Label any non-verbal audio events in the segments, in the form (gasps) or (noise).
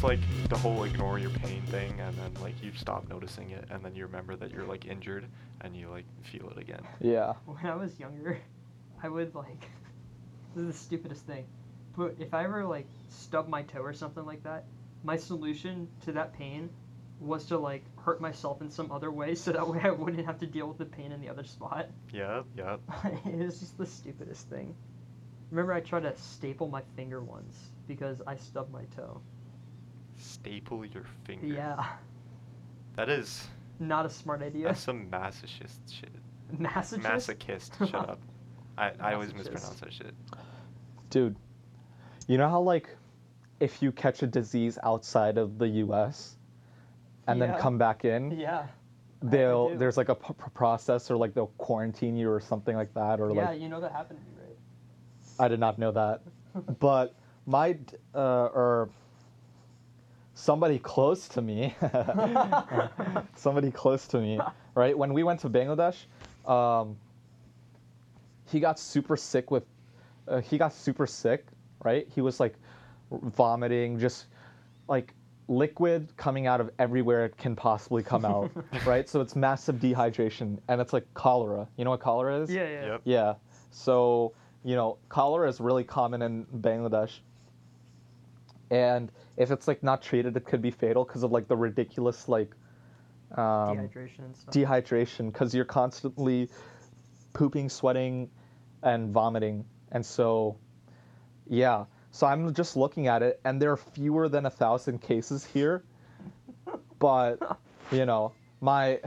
it's like the whole ignore your pain thing, and then like you stop noticing it, and then you remember that you're like injured, and you like feel it again. Yeah. When I was younger, I would like. (laughs) this is the stupidest thing, but if I ever like stub my toe or something like that, my solution to that pain was to like hurt myself in some other way, so that way I wouldn't have to deal with the pain in the other spot. Yeah, yeah. (laughs) it was just the stupidest thing. Remember, I tried to staple my finger once because I stubbed my toe. Staple your finger. Yeah, That is not a smart idea. that's some masochist shit. Masochist. Masochist. Shut up. I, I always mispronounce that shit. Dude, you know how like if you catch a disease outside of the U.S. and then come back in, Yeah. they'll there's like a p- p- process or like they'll quarantine you or something like that or Yeah, like you know that happened to me, right? I did not know that, (laughs) but my uh, or somebody close to me, (laughs) somebody close to me, right? When we went to Bangladesh, um, he got super sick with, uh, he got super sick, right? He was like vomiting, just like liquid coming out of everywhere it can possibly come out, (laughs) right? So it's massive dehydration, and it's like cholera. You know what cholera is? Yeah, yeah. Yep. Yeah. So, you know, cholera is really common in Bangladesh. And if it's like not treated, it could be fatal because of like the ridiculous like um, Dehydration dehydration because you're constantly pooping, sweating, and vomiting. And so, yeah. So I'm just looking at it, and there are fewer than a thousand cases here. But, (laughs) you know, my,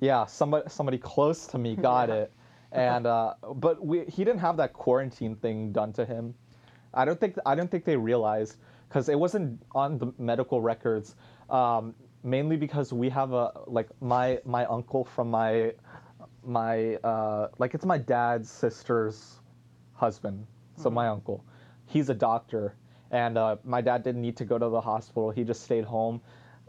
yeah, somebody somebody close to me got Yeah. it, and uh, but we he didn't have that quarantine thing done to him. I don't think I don't think they realized because it wasn't on the medical records. Um, mainly because we have a like my my uncle from my my uh, like it's my dad's sister's husband, so my uncle. He's a doctor, and uh, my dad didn't need to go to the hospital. He just stayed home,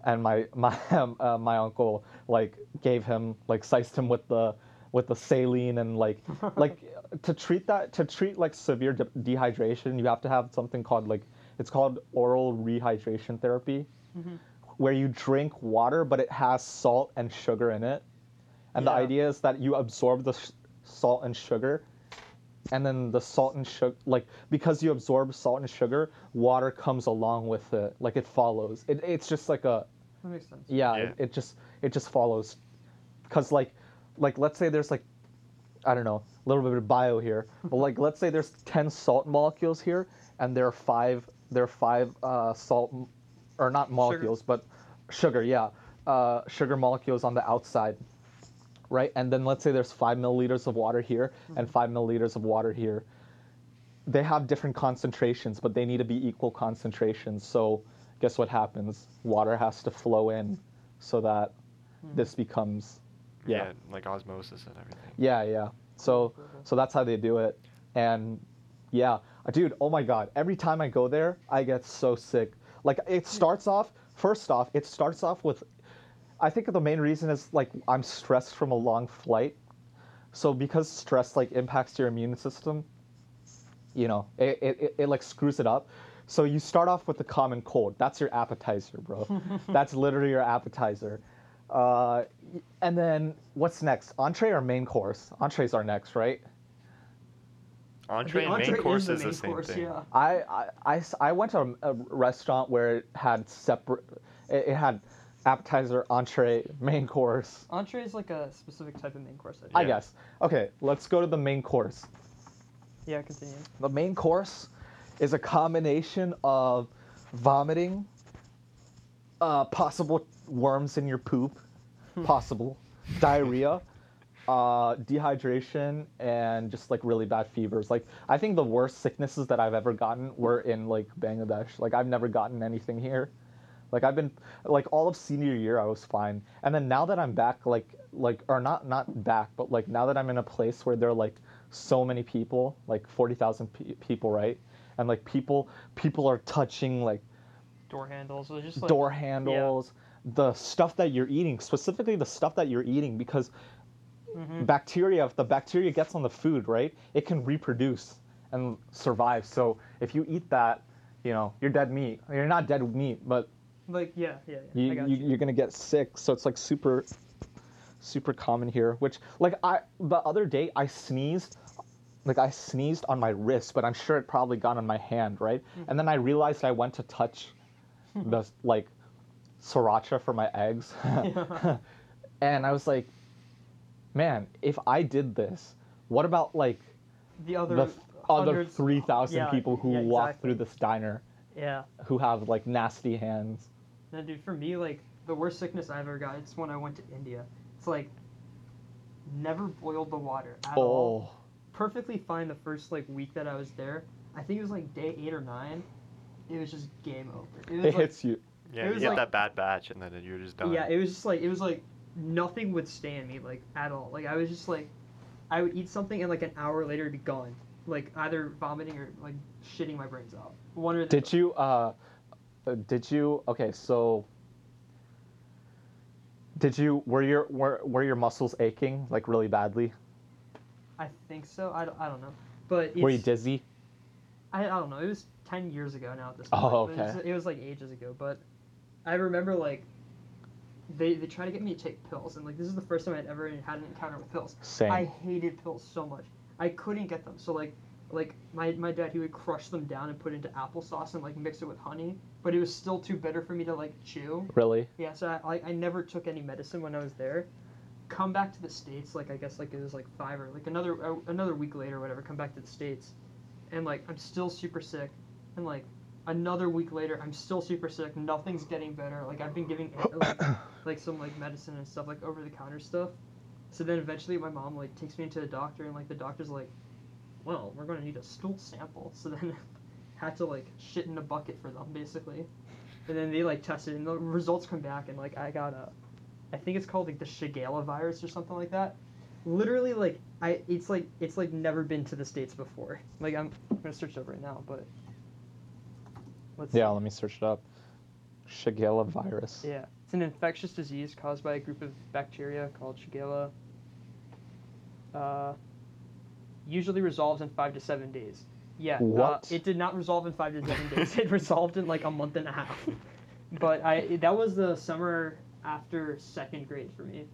and my (laughs) my uh, my uncle like gave him like sized him with the with the saline and like (laughs) like to treat that to treat like severe de- dehydration you have to have something called like it's called oral rehydration therapy mm-hmm. where you drink water but it has salt and sugar in it. And the idea is that you absorb the sh- salt and sugar and then the salt and sugar like because you absorb salt and sugar water comes along with it. Like it follows. It, it's just like a That makes sense. yeah, Yeah. It, it just it just follows. Because like like let's say there's like i don't know a little bit of bio here but like (laughs) let's say there's 10 salt molecules here and there are five there are five uh, salt or not molecules but sugar yeah. Uh, sugar molecules on the outside right? And then let's say there's five milliliters of water here and five milliliters of water here. They have different concentrations but they need to be equal concentrations. So guess what happens? Water has to flow in so that this becomes yeah like osmosis and everything. yeah, yeah. So so that's how they do it. And yeah, dude, oh my god, every time I go there, I get so sick. Like it starts off first off, it starts off with I think the main reason is like I'm stressed from a long flight. So because stress like impacts your immune system, you know, it, it, it, it like screws it up. So you start off with the common cold. That's your appetizer, bro. (laughs) That's literally your appetizer. Uh, and then what's next? Entree or main course? Entrees are next, right? Entree The and main entree course the is the main same course, thing. Yeah. I, I, I s- I went to a, a restaurant where it had separate. It, it had appetizer, entree, main course. Entree is like a specific type of main course. I, I guess. Okay, let's go to the main course. Yeah, continue. The main course is a combination of vomiting, uh, possible worms in your poop, possible diarrhea, uh, dehydration, and just like really bad fevers. Like I think the worst sicknesses that I've ever gotten were in like Bangladesh. Like I've never gotten anything here. Like I've been like all of senior year I was fine, and then now that I'm back, like like or not not back, but like now that I'm in a place where there are like so many people, like forty thousand pe- people, right? And like people people are touching like Door handles. So just like, door handles, the stuff that you're eating, specifically the stuff that you're eating, because Mhm. bacteria, if the bacteria gets on the food, right, it can reproduce and survive. So if you eat that, you know, you're dead meat. You're not dead meat, but Like yeah, yeah, yeah. You, you you. you're gonna get sick. So it's like super, super common here. Which like I the other day I sneezed, like I sneezed on my wrist, but I'm sure it probably got on my hand, right? Hmm. And then I realized I went to touch (laughs) the like sriracha for my eggs, (laughs) (laughs) and I was like, man, if I did this, what about like the other the th- other three thousand yeah, people who yeah, walk through this diner Yeah. who have like nasty hands? No, dude, for me, like the worst sickness I ever got, it's when I went to India. It's like never boiled the water at all. Oh, Perfectly fine the first like week that I was there. I think it was like day eight or nine. It was just game over. It was it like, hits you. Yeah, It you get like- that bad batch, and then you're just done. Yeah, it was just like it was like nothing would stand me like at all. Like I was just like I would eat something and like an hour later it'd be gone. Like either vomiting or like shitting my brains out. One or the Did you uh uh, did you okay, so did you were your were, were your muscles aching like really badly? I think so. I don't, I don't know. But Were you dizzy? I, I don't know. It was ten years ago now at this Oh, point. It was, okay. it was like ages ago, but I remember like they they tried to get me to take pills, and like this is the first time I'd ever had an encounter with pills. Same. I hated pills so much. I couldn't get them. So like like my, my dad he would crush them down and put it into applesauce and like mix it with honey, but it was still too bitter for me to like chew. Really? Yeah, so I, I, I never took any medicine when I was there. Come back to the states, like I guess like it was like five or like another uh, another week later, or whatever. Come back to the states, and like I'm still super sick, and like another week later, I'm still super sick. Nothing's getting better. Like I've been giving (coughs) like, like some like medicine and stuff like over the counter stuff. So then eventually my mom like takes me into the doctor, and like the doctor's like, well, we're gonna need a stool sample. (laughs) So then had to like shit in a bucket for them basically. And then they like tested, and the results come back, and like I got a, I think it's called like the Shigella virus or something like that. Literally, like I, it's like it's like never been to the states before. Like I'm, I'm gonna search it up right now, but let's Yeah, let me search it up. Shigella virus. yeah, it's an infectious disease caused by a group of bacteria called Shigella. Uh, usually resolves in five to seven days. Yeah, uh, What? it did not resolve in five to seven days. It (laughs) resolved in like a month and a half. But I that was the summer after second grade for me,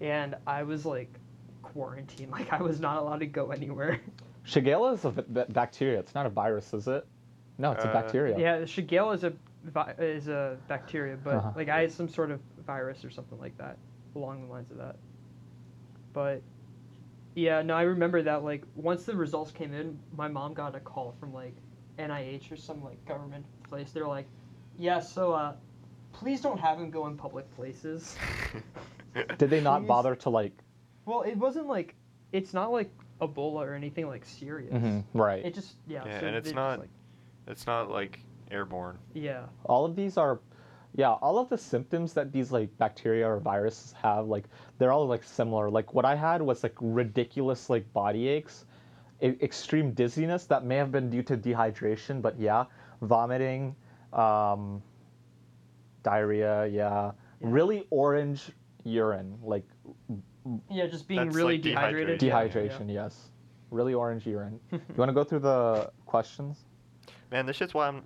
and I was like quarantined. (laughs) Like I was not allowed to go anywhere. Shigella is a v- b- bacteria. It's not a virus, is it? No, it's a Uh, bacteria. Yeah, the Shigella is a vi- is a bacteria, but Uh-huh. like I had some sort of virus or something like that along the lines of that. But yeah, no, I remember that like once the results came in, my mom got a call from like NIH or some like government place. They're like, "Yeah, so uh, please don't have him go in public places." (laughs) Did they not Please? bother to like? Well, it wasn't like it's not like Ebola or anything like serious. Mhm, right. It just yeah. Yeah, so and it's they just, not- like, it's not like airborne. yeah. all of these are yeah all of the symptoms that these like bacteria or viruses have like they're all like similar like what i had was like ridiculous like body aches e- extreme dizziness that may have been due to dehydration but yeah vomiting um diarrhea yeah, Yeah. really orange urine like Yeah, just being That's, really like, dehydrated. dehydration. Yeah, dehydration yes really orange urine (laughs) you want to go through the questions Man, this is why I'm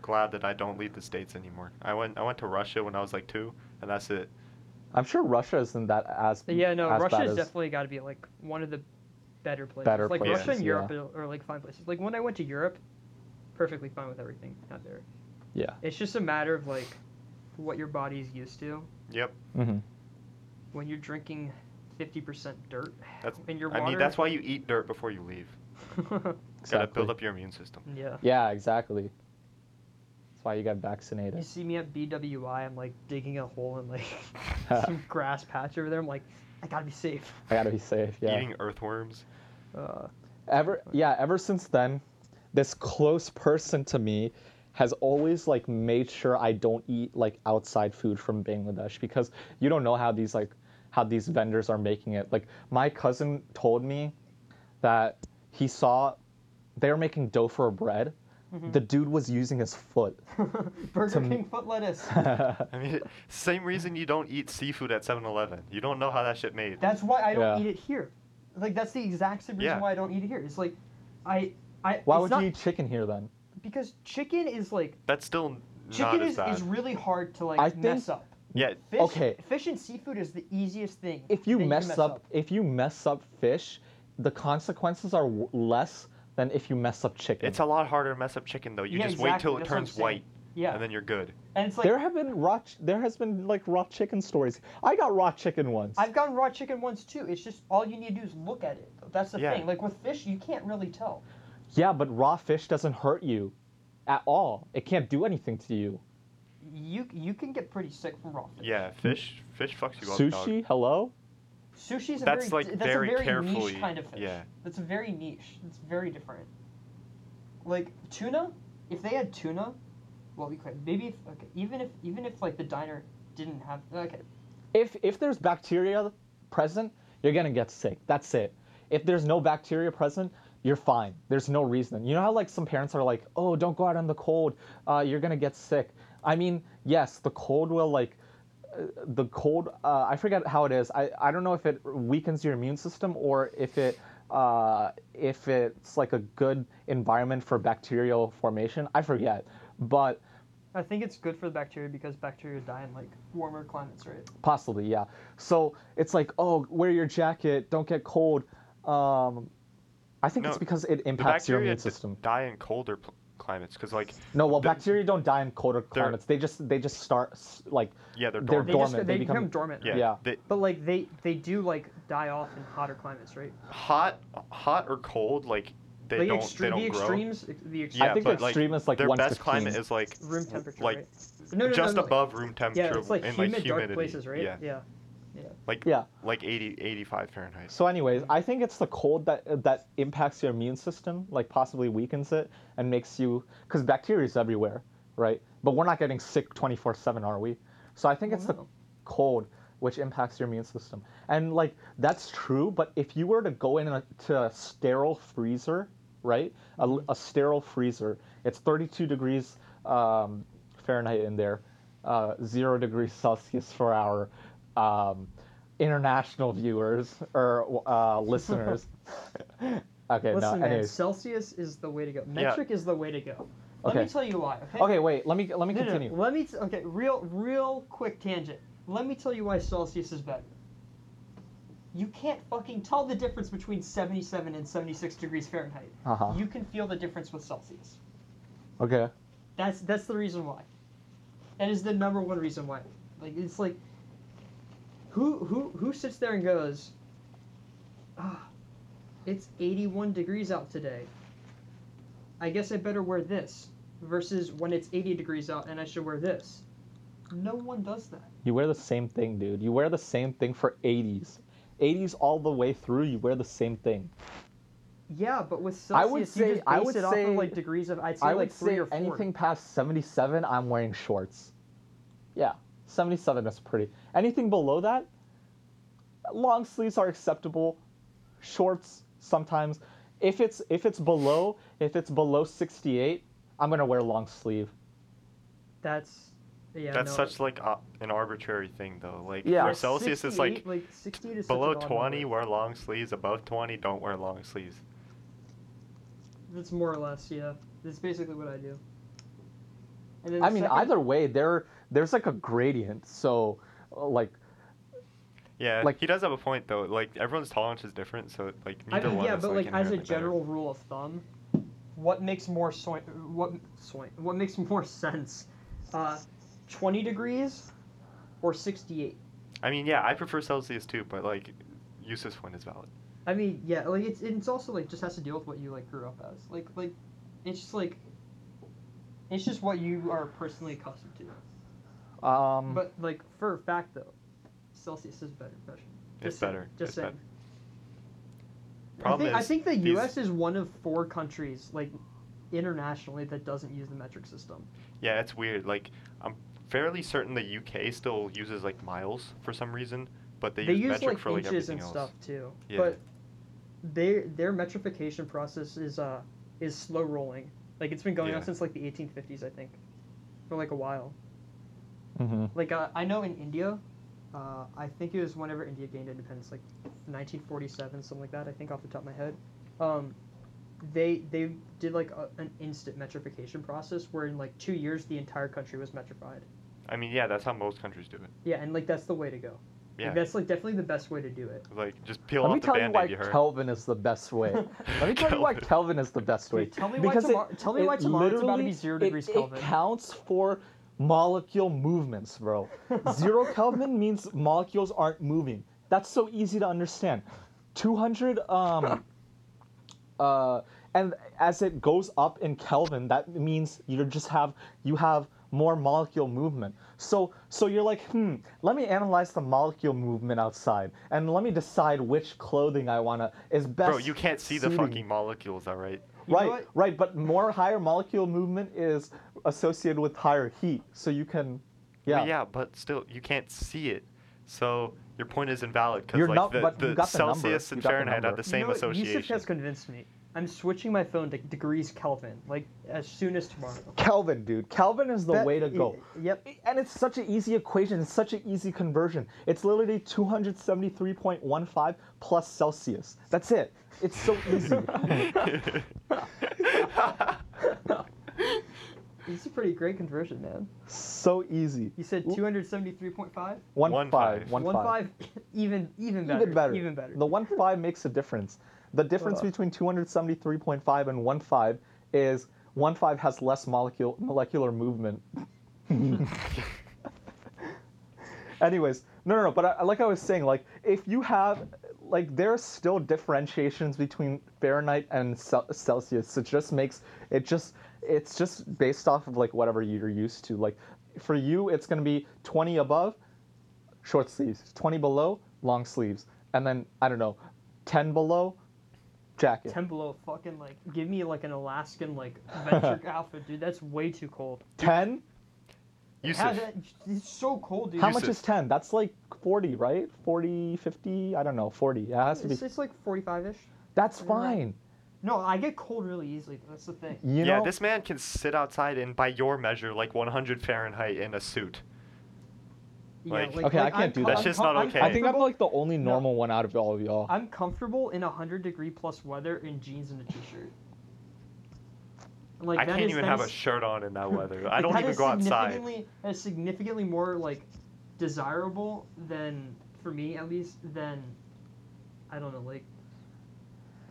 glad that I don't leave the states anymore. I went I went to Russia when I was like two, and that's it. i'm sure russia isn't that as Yeah, no, as Russia bad as- definitely got to be like one of the better places. Better like places, Russia and Europe yeah. are, are like fine places. Like when I went to Europe, perfectly fine with everything out there. yeah It's just a matter of like what your body's used to. Yep. hmm When you're drinking fifty percent dirt That's. in your water. I mean, that's why you eat dirt before you leave. (laughs) Gotta build up your immune system. yeah. Yeah, exactly. That's why you got vaccinated. You see me at BWI, I'm like digging a hole in like (laughs) (laughs) some grass patch over there. I'm like, I gotta be safe. I gotta be safe. Yeah. Eating earthworms. Uh, Ever, yeah. Ever since then, this close person to me has always like made sure I don't eat like outside food from Bangladesh because you don't know how these like how these vendors are making it. Like my cousin told me that he saw they were making dough for a bread. Mhm. The dude was using his foot. (laughs) Burger To- King foot lettuce. (laughs) I mean, same reason you don't eat seafood at 7-Eleven. You don't know how that shit made. That's why I don't Yeah. eat it here. Like that's the exact same reason Yeah. why I don't eat it here. It's like, I, I. Why would not, you eat chicken here then? because chicken is like That's still not chicken as is, bad. is really hard to like I mess think- up. yeah, Fish, Okay. Fish and seafood is the easiest thing. if you that mess, can up, if you mess up fish, the consequences are w- less than if you mess up chicken. it's a lot harder to mess up chicken though. You Yeah, just wait till it that's turns white, yeah, and then you're good. and it's like there have been raw. Ch- there has been like raw chicken stories. I got raw chicken once. I've gotten raw chicken once too. It's just all you need to do is look at it. That's the Yeah. thing. Like with fish, you can't really tell. Yeah, but raw fish doesn't hurt you at all. It can't do anything to you. You you can get pretty sick from raw fish. Yeah, fish fish fucks you up. Sushi, Dog. hello. Sushi's a That's, very like, that's very a very carefully- niche kind of fish. yeah. That's very niche. It's very different. Like tuna, if they had tuna, well we could maybe if, okay even if even if like the diner didn't have okay If if there's bacteria present, you're gonna get sick. That's it. If there's no bacteria present, you're fine. There's no reason. You know how like some parents are like, "Oh, don't go out in the cold. Uh, you're gonna get sick." I mean, yes, the cold will like the cold. Uh, I forget how it is. I I don't know if it weakens your immune system or if it uh, if it's like a good environment for bacterial formation. I forget, but I think it's good for the bacteria because bacteria die in like warmer climates, right? Possibly, yeah. So it's like, oh, wear your jacket, don't get cold. Um, I think it's because it The impacts your immune system. die in colder pl- climates because like No, well, the- bacteria don't die in colder climates. They just they just start like yeah they're They're dormant. They just they, they become, become- dormant. yeah, Yeah. They, But like they they do like die off in hotter climates, right? hot hot or cold like they like don't extreme, they the don't grow. extremes, the extremes, Yeah, I think but the like is like their 115. best climate is like room temperature, like right? No, no, just no, no. above room temperature Yeah, it's like and humid, like dark places, right? Yeah, yeah. Like Yeah. like 80 85 Fahrenheit. So, anyways, I think it's the cold that that impacts your immune system, like possibly weakens it and makes you because bacteria is everywhere, right? But we're not getting sick 24/7, are we? So I think it's the cold which impacts your immune system, and like that's true. But if you were to go in a, to a sterile freezer, right? A, a sterile freezer, it's 32 degrees um, Fahrenheit in there, uh, zero degrees Celsius for our um, international viewers or uh, listeners. (laughs) okay, Listen, no. man, Celsius is the way to go. Yeah. Metric is the way to go. Let Okay. me tell you why. Okay. okay, wait. Let me let me No, no, no, continue. Let me. T- okay. Real, real quick tangent. Let me tell you why Celsius is better. You can't fucking tell the difference between 77 and 76 degrees Fahrenheit. Uh-huh. You can feel the difference with Celsius. Okay. That's that's the reason why. That is the number one reason why. Like it's like who who who sits there and goes, ah, it's 81 degrees out today. I guess I better wear this versus when it's 80 degrees out and I should wear this. No one does that. You wear the same thing, dude. You wear the same thing for 80s. 80s all the way through, you wear the same thing. Yeah, but with I Celsius, would you just base I would it off say- of like degrees of. I'd say I like three say or four. anything past 77, I'm wearing shorts. Yeah, 77 is pretty. Anything below that, long sleeves are acceptable. Shorts sometimes. If it's if it's below if it's below 68, I'm gonna wear long sleeve. That's yeah. That's no, such like uh, an arbitrary thing though. Like Yeah. for Celsius it's like like is below 20 wear long sleeves, above 20 don't wear long sleeves. That's more or less, yeah. That's basically what I do. And then I the mean, second- either way, there there's like a gradient. So, uh, like, Yeah, Like- he does have a point though. Like everyone's tolerance is different, so like I neither mean, one yeah, is but like, as a inherently better. general rule of thumb, what makes more soy, what soy, what makes (laughs) more sense, uh, twenty degrees, or sixty-eight. I mean, yeah, I prefer Celsius too, but like Yusuf's point is valid. I mean, yeah, like it's it's also like just has to deal with what you like grew up as. Like like, it's just like. It's just what you are personally accustomed to. Um, But like for a fact though, Celsius is better. Just It's saying, better, Just it's saying. better. I Problem think, I think the these- U.S. is one of four countries, like internationally, that doesn't use the metric system. Yeah, it's weird. Like I'm fairly certain the UK still uses like miles for some reason, but they, They, use use metric like for like inches everything and else. stuff too. Yeah. But their their metrification process is uh is slow rolling. Like it's been going on since like the 1850s, I think, for like a while. Mhm. Like uh, I know in India, uh, I think it was whenever India gained independence, like 1947, something like that. I think off the top of my head. Um, they they did like a, an instant metrification process where in like two years the entire country was metrified. I mean, yeah, that's how most countries do it. Yeah, and like that's the way to go. Like, Yeah, that's like definitely the best way to do it. like just peel Let off me the tell you band-aid why you heard. Kelvin is the best way. (laughs) Let me tell you why Kelvin. Kelvin is the best way. Wait, tell me why because tomorrow- tell me why tomorrow it's about to be zero it- degrees it Kelvin. counts for molecule movements, bro. (laughs) Zero Kelvin means molecules aren't moving. That's so easy to understand. 200 um uh and as it goes up in Kelvin, that means you just have you have more molecule movement. So so you're like, hmm, let me analyze the molecule movement outside and let me decide which clothing I wanna is best. Bro, you can't see the fucking molecules, all right? You Right, right, but more higher molecule movement is associated with higher heat, so you can, yeah. Well, yeah, but still, you can't see it. So your point is invalid because like not- the, but you the got the number. Celsius and You got the Fahrenheit have number. the You same know what? Yusuf association. has convinced me. I'm switching my phone to degrees Kelvin, like as soon as tomorrow. Kelvin, dude, Kelvin is the That- way to go. y- Yep. And it's such an easy equation. It's such an easy conversion. It's literally 273.15 plus Celsius. That's it. It's so easy. (laughs) This is a pretty great conversion, man. so easy. You said 273.5? One, One five, five. one One five. (laughs) five, even even better. Even better. Even better. The one five makes a difference. The difference Ugh. between 273.5 and one five is one five has less molecule molecular movement. (laughs) Anyways, no, no, no. But I, like I was saying, like if you have, like there's still differentiations between Fahrenheit and Cel- Celsius. It just makes it just it's just based off of like whatever you're used to. Like for you, it's gonna be 20 above, short sleeves. 20 below, long sleeves. And then I don't know, 10 below, jacket. Ten below, fucking like, give me like an Alaskan like venture (laughs) outfit, dude. That's way too cold. 10? Yusuf, How that- it's so cold, dude. How much is 10? That's like 40, right? 40, 50, I don't know, 40. It has to be. It's, it's like 45-ish. That's fine. No, I get cold really easily. That's the thing. You yeah, know, this man can sit outside in, by your measure, like 100 Fahrenheit in a suit. Yeah, Like- Okay, I I'm can't do com- that. That's I'm just not okay. I think I'm like the only No. normal one out of all of y'all. I'm comfortable in 100 degree plus weather in jeans and a t-shirt. Like I can't is- even that have a shirt on in that (laughs) weather. I don't even is go outside. significantly- That is significantly more like desirable than for me at least than I don't know like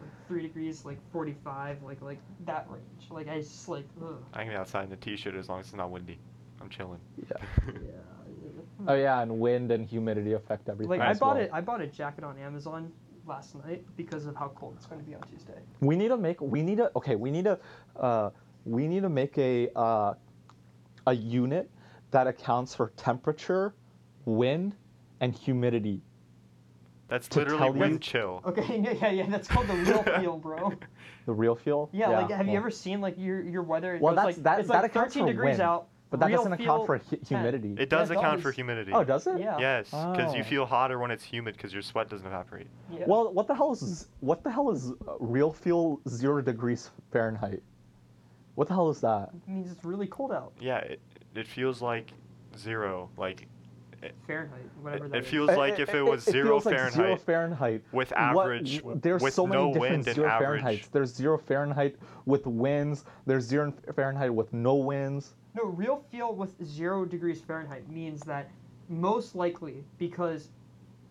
like three degrees like 45 like like that range. Like I just like ugh. I can be outside in a t-shirt as long as it's not windy. I'm chilling. Yeah. (laughs) yeah. Oh yeah, and wind and humidity affect everything. Like I bought well. it. I bought a jacket on Amazon last night because of how cold it's going to be on Tuesday. We need to make. We need to. Okay, we need to. Uh, we need to make a uh, a unit that accounts for temperature, wind, and humidity. That's literally tell you- wind chill. (laughs) Okay, yeah, yeah, yeah. That's called the real (laughs) feel, bro. The real feel. Yeah, like have you ever seen like your your weather? Well, goes, that's- like, that- it's that like accounts 13 for degrees wind, out. But that doesn't feel account for hu- 10. humidity. It does Yeah, it account for does. humidity. Oh, does it? Yeah. Yes, because you Oh. feel hotter when it's humid because your sweat doesn't evaporate. Yeah. Well, what the hell is what the hell is uh, real feel zero degrees Fahrenheit? What the hell is that? it means it's really cold out. Yeah, it, it feels like zero. Like eh, Fahrenheit, whatever it, that it is. feels eh, like eh, if it was zero feels like Fahrenheit zero Fahrenheit. with What- average, there's with so many no different wind and zero average. Fahrenheits. There's zero Fahrenheit with winds. There's zero Fahrenheit with no winds. No, real feel with zero degrees Fahrenheit means that most likely because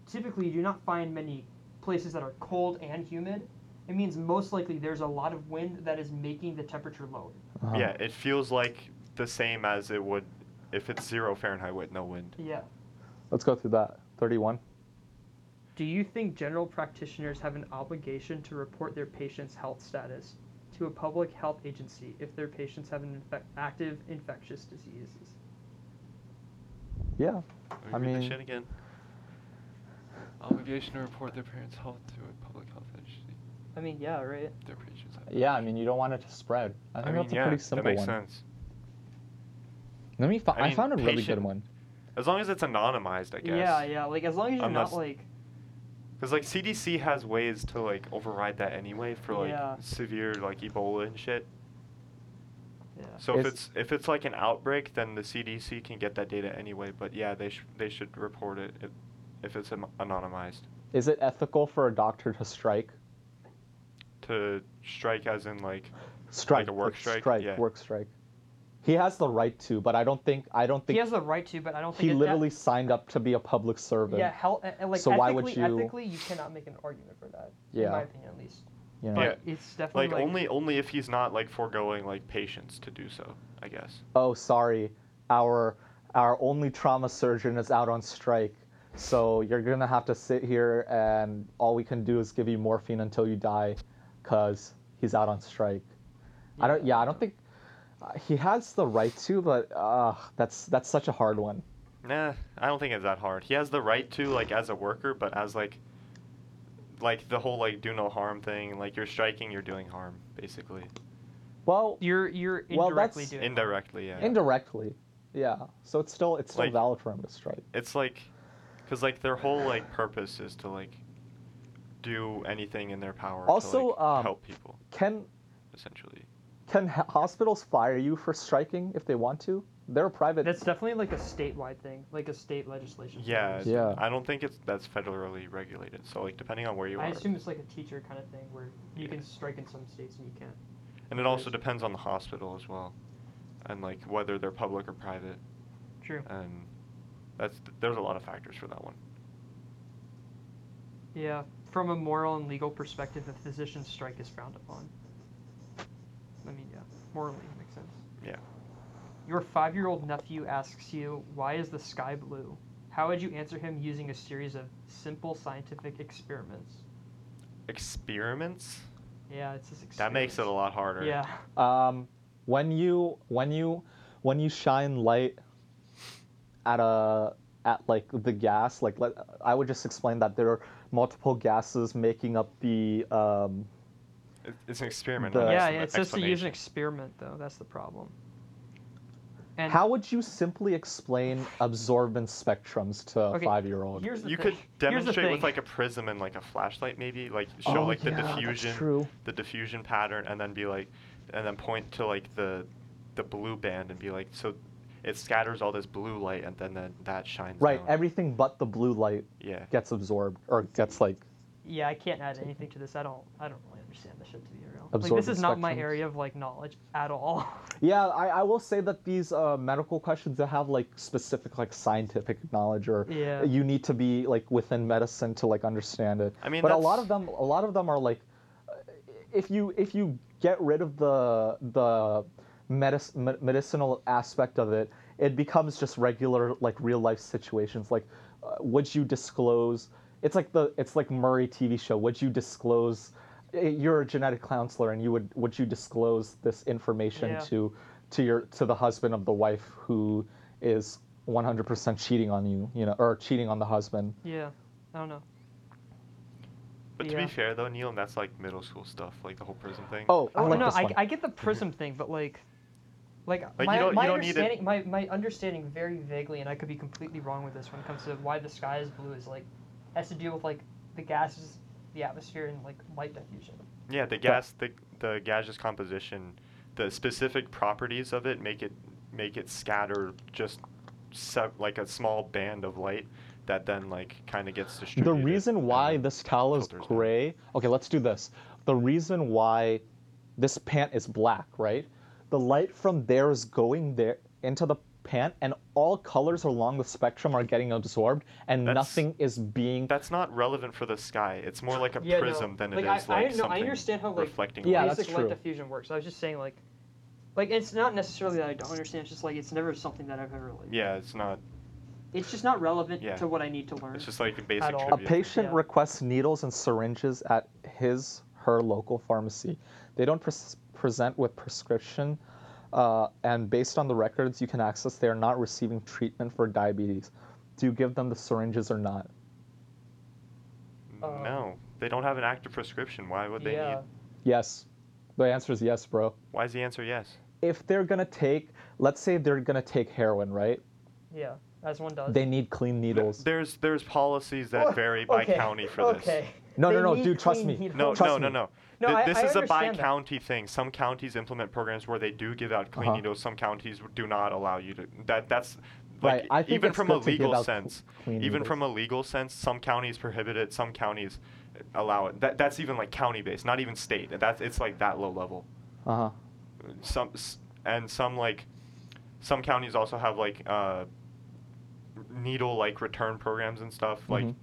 typically you do not find many places that are cold and humid. It means most likely there's a lot of wind that is making the temperature lower. Uh-huh. Yeah, it feels like the same as it would if it's zero Fahrenheit with no wind. Yeah. Let's go through that. Thirty-one. Do you think general practitioners have an obligation to report their patient's health status to a public health agency if their patients have an infec- active infectious diseases? Yeah. Let me I read the mean- shit again. Obligation to report their parents' health to a public health agency. I mean, yeah, right. Their patients have. Yeah. I mean, you don't want it to spread. I I, think mean, that's a yeah, pretty simple that makes one. sense. Let me. Fi- I I, found a really good one. As long as it's anonymized, I guess. Yeah, yeah. Like as long as you're Unless- not like Because like CDC has ways to like override that anyway for like Yeah. severe like Ebola and shit. yeah. So if Is- it's if it's like an outbreak, then the CDC can get that data anyway. But yeah, they should they should report it if, if it's an- anonymized. Is it ethical for a doctor to strike? To to strike as in like strike a work like strike? strike Yeah. work strike. He has the right to, but I don't think I don't think He has the right to, but I don't think he it- literally signed up to be a public servant. Yeah, hell, like So why would you- ethically, you cannot make an argument for that. Yeah, In Yeah. my opinion, at least. you know? But Yeah. it's definitely like, only only if he's not like foregoing like patience to do so, I guess. Oh, sorry, our our only trauma surgeon is out on strike, so you're gonna have to sit here and all we can do is give you morphine until you die, cause he's out on strike. I don't. Yeah, I don't think he has the right to, but uh, that's that's such a hard one. Nah, I don't think it's that hard. He has the right to like as a worker, but as like like the whole like do no harm thing, like you're striking, you're doing harm, basically. Well, You're you're Well, indirectly that's- doing. Indirectly, yeah. indirectly, yeah. So it's still it's still Like- valid for him to strike. it's like because like their whole like purpose is to like do anything in their power Also, to like, um, help people Can essentially can hospitals fire you for striking if they want to? They're a private. That's definitely like a statewide thing, like a state legislation. yeah it's- Yeah. i don't think it's that's federally regulated so like depending on where you I are I assume it's like a teacher kind of thing where you Yeah. can strike in some states and you can't. and it also depends on the hospital as well and like whether they're public or private True. and that's there's a lot of factors for that one Yeah. From a moral and legal perspective, a physician's strike is frowned upon. I mean, yeah, morally makes sense. yeah Your five-year-old nephew asks you, "Why is the sky blue?" How would you answer him using a series of simple scientific experiments? experiments Yeah, it's just that makes it a lot harder Yeah. Um, when you when you when you shine light at a at like the gas, like let, I would just explain that there are multiple gases making up the um, It- it's an experiment The- not yeah, it's just says to use an experiment though. That's the problem. And How would you simply explain absorbance spectrums to a Okay, five-year-old? here's the you thing. could Here's the demonstrate with like a prism and like a flashlight maybe like show Oh, like the yeah, diffusion true. the diffusion pattern and then be like and then point to like the the blue band and be like so it scatters all this blue light and then then that shines Right, down. everything but the blue light yeah gets absorbed or gets like Yeah, I can't add anything to this. I don't. I don't really understand this shit to be real. Like this is not my area of like knowledge at all. (laughs) Yeah, I, I will say that these uh, medical questions that have like specific like scientific knowledge or Yeah. you need to be like within medicine to like understand it. I mean, but a lot of them a lot of them are like uh, if you if you get rid of the the medic- me- medicinal aspect of it, it becomes just regular like real life situations. Like, uh, would you disclose? It's like the it's like Maury TV show. Would you disclose? You're a genetic counselor, and you would would you disclose this information Yeah. to to your to the husband of the wife who is 100% cheating on you, you know, or cheating on the husband? yeah, I don't know. but to be fair though neil that's like middle school stuff like the whole prism thing Oh, I Oh, like no, I. I get the mhm. prism thing, but like, like, Like, my, you don't- my you don't need understanding, my, my understanding very vaguely, and I could be completely wrong with this when it comes to why the sky is blue is like has to do with like the gases, the atmosphere, and like light diffusion. yeah the gas the the gaseous composition the specific properties of it make it make it scatter just se- like a small band of light that then like kind of gets distributed. The reason why this towel is filters down. gray. Okay, let's do this. The reason why this pant is black, right? The light from there is going there into the pant, and all colors along the spectrum are getting absorbed, and That's- nothing is being. That's not relevant for the sky. It's more like a Yeah, no, prism than like, it I- is I like know- I understand how, like, reflecting. Yeah, light. that's basic true. light diffusion works. I was just saying like, like it's not necessarily that I don't understand. It's just like it's never something that I've ever like. Yeah, it's not. It's just not relevant Yeah. to what I need to learn. It's just like a basic At. A patient Yeah. requests needles and syringes at his her local pharmacy. They don't pres- present with prescription, uh, and based on the records you can access, they are not receiving treatment for diabetes. Do you give them the syringes or not? Uh, no, they don't have an active prescription. Why would they yeah. need? Yes. The answer is yes, bro. Why is the answer yes? If they're gonna take, let's say they're gonna take heroin, right? Yeah. As one does. They need clean needles. There's there's policies that vary by Okay, county for okay. this. No, no, They no, dude, trust me. No, Trust no, no, me. no. No, Th- I- this I is a understand that. bi-county thing. Some counties implement programs where they do give out clean Uh-huh. needles. Some counties do not allow you to. That that's like Right, I think even from a good to give legal sense. Even needles. from a legal sense, some counties prohibit it. Some counties allow it. That that's even like county based, not even state. That's it's like that low level. Uh huh. Some and some like some counties also have like uh, needle like return programs and stuff. Like Mhm.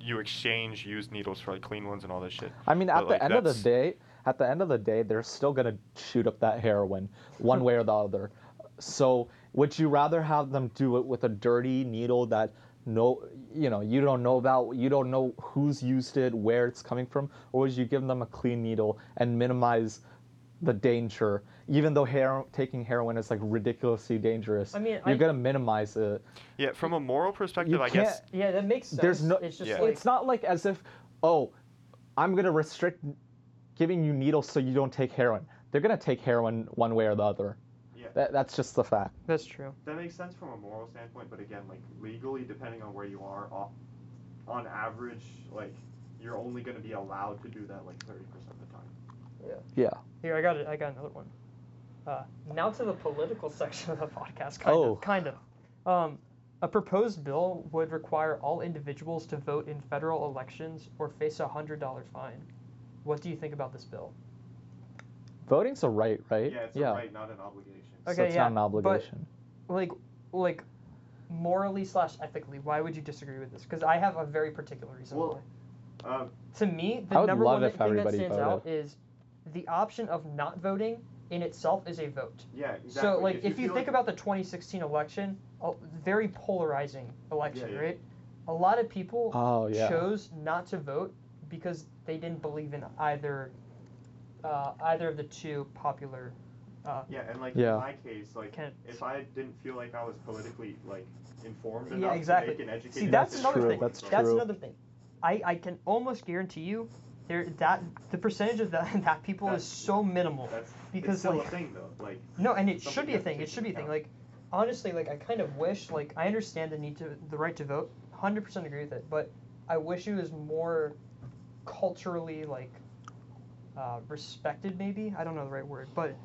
You exchange used needles for like clean ones and all this shit. I mean, But, at the like, end of the day, at the end of the day, they're still gonna shoot up that heroin, one way or the other. So, would you rather have them do it with a dirty needle that no, you know, you don't know about, you don't know who's used it, where it's coming from, or would you give them a clean needle and minimize the danger, even though hero- taking heroin is like ridiculously dangerous? I mean, you're I- gonna minimize it. Yeah, from a moral perspective, I guess. Yeah, that makes sense. There's no. It's just Yeah. like it's not like as if, oh, I'm gonna restrict giving you needles so you don't take heroin. They're gonna take heroin one way or the other. Yeah. That, that's just the fact. that's true. That makes sense from a moral standpoint, but again, like legally, depending on where you are, off, on average, like you're only going to be allowed to do that like thirty percent of the time. Yeah. Here, I got it. I got another one. Uh, now to the political (laughs) section of the podcast. Kind Oh. of. Kind of. Um, a proposed bill would require all individuals to vote in federal elections or face a hundred dollar fine. What do you think about this bill? Voting's a right, right? Yeah, it's a right, not an obligation. So Okay, it's yeah, not an but- obligation. Like, like, morally slash ethically, why would you disagree with this? Because I have a very particular reason Well, why. Um, To me, the number love one thing that everybody stands voted. out is the option of not voting in itself is a vote. yeah, exactly. So, like, if you, feel think like- about the 2016 election, a very polarizing election, Yeah, yeah. right? A lot of people Oh yeah. chose not to vote because they didn't believe in either, uh, either of the two popular. Uh, Yeah, and like Yeah. in my case, like Can't- if I didn't feel like I was politically like informed Yeah, enough exactly. to make an educated See, that's decision, another true, thing. that's That's true. another thing. I, I can almost guarantee you, there that the percentage of that (laughs) that people That's- is so minimal. That's Because, it's still like- a thing though. Like No, and it should be a thing. It should be a thing. Like, honestly, like I kind of wish, like I understand the need to, the right to vote. Hundred percent agree with it, but I wish it was more culturally like uh, respected. Maybe I don't know the right word, but